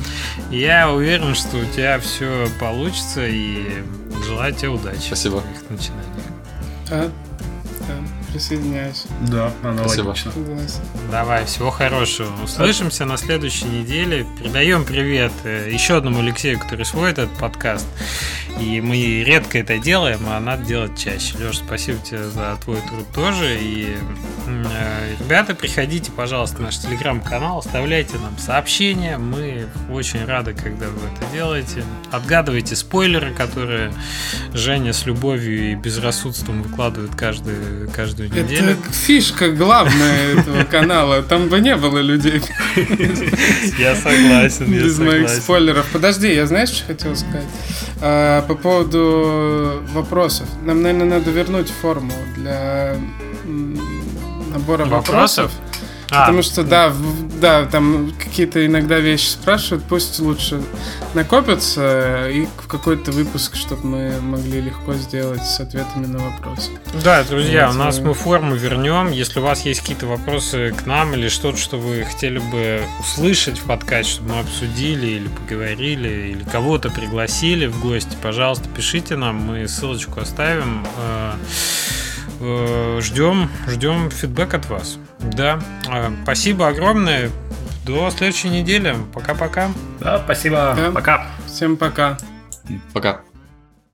Я уверен, что у тебя все получится и желаю тебе удачи Спасибо. в твоих начинаниях. А, да, присоединяюсь. Да, Спасибо. аналогично. Согласен. Давай, всего хорошего. Услышимся на следующей неделе. Передаем привет э, еще одному Алексею, который сводит этот подкаст. И мы редко это делаем, а надо делать чаще. Леш, спасибо тебе за твой труд тоже. И, э, ребята, приходите, пожалуйста, в наш телеграм-канал, оставляйте нам сообщения. Мы очень рады, когда вы это делаете. Отгадывайте спойлеры, которые Женя с любовью и безрассудством выкладывает каждую, каждую неделю. Это фишка главная этого канала. Там бы не было людей Я согласен, я без моих спойлеров. Подожди, я знаешь, что хотел сказать? А, по поводу вопросов. Нам, наверное, надо вернуть форму для набора Вопросов? вопросов. А, Потому что, да, да, там какие-то иногда вещи спрашивают, пусть лучше накопятся и в какой-то выпуск, чтобы мы могли легко сделать с ответами на вопросы. Да, друзья, у нас э, мы форму вернем. Если у вас есть какие-то вопросы к нам или что-то, что вы хотели бы услышать в подкасте, чтобы мы обсудили или поговорили, или кого-то пригласили в гости, пожалуйста, пишите нам, мы ссылочку оставим. Э, Ждем, ждем фидбэк от вас. Да, э, спасибо огромное. До следующей недели. Пока-пока. Да, спасибо. Да. Пока. Всем пока. Пока.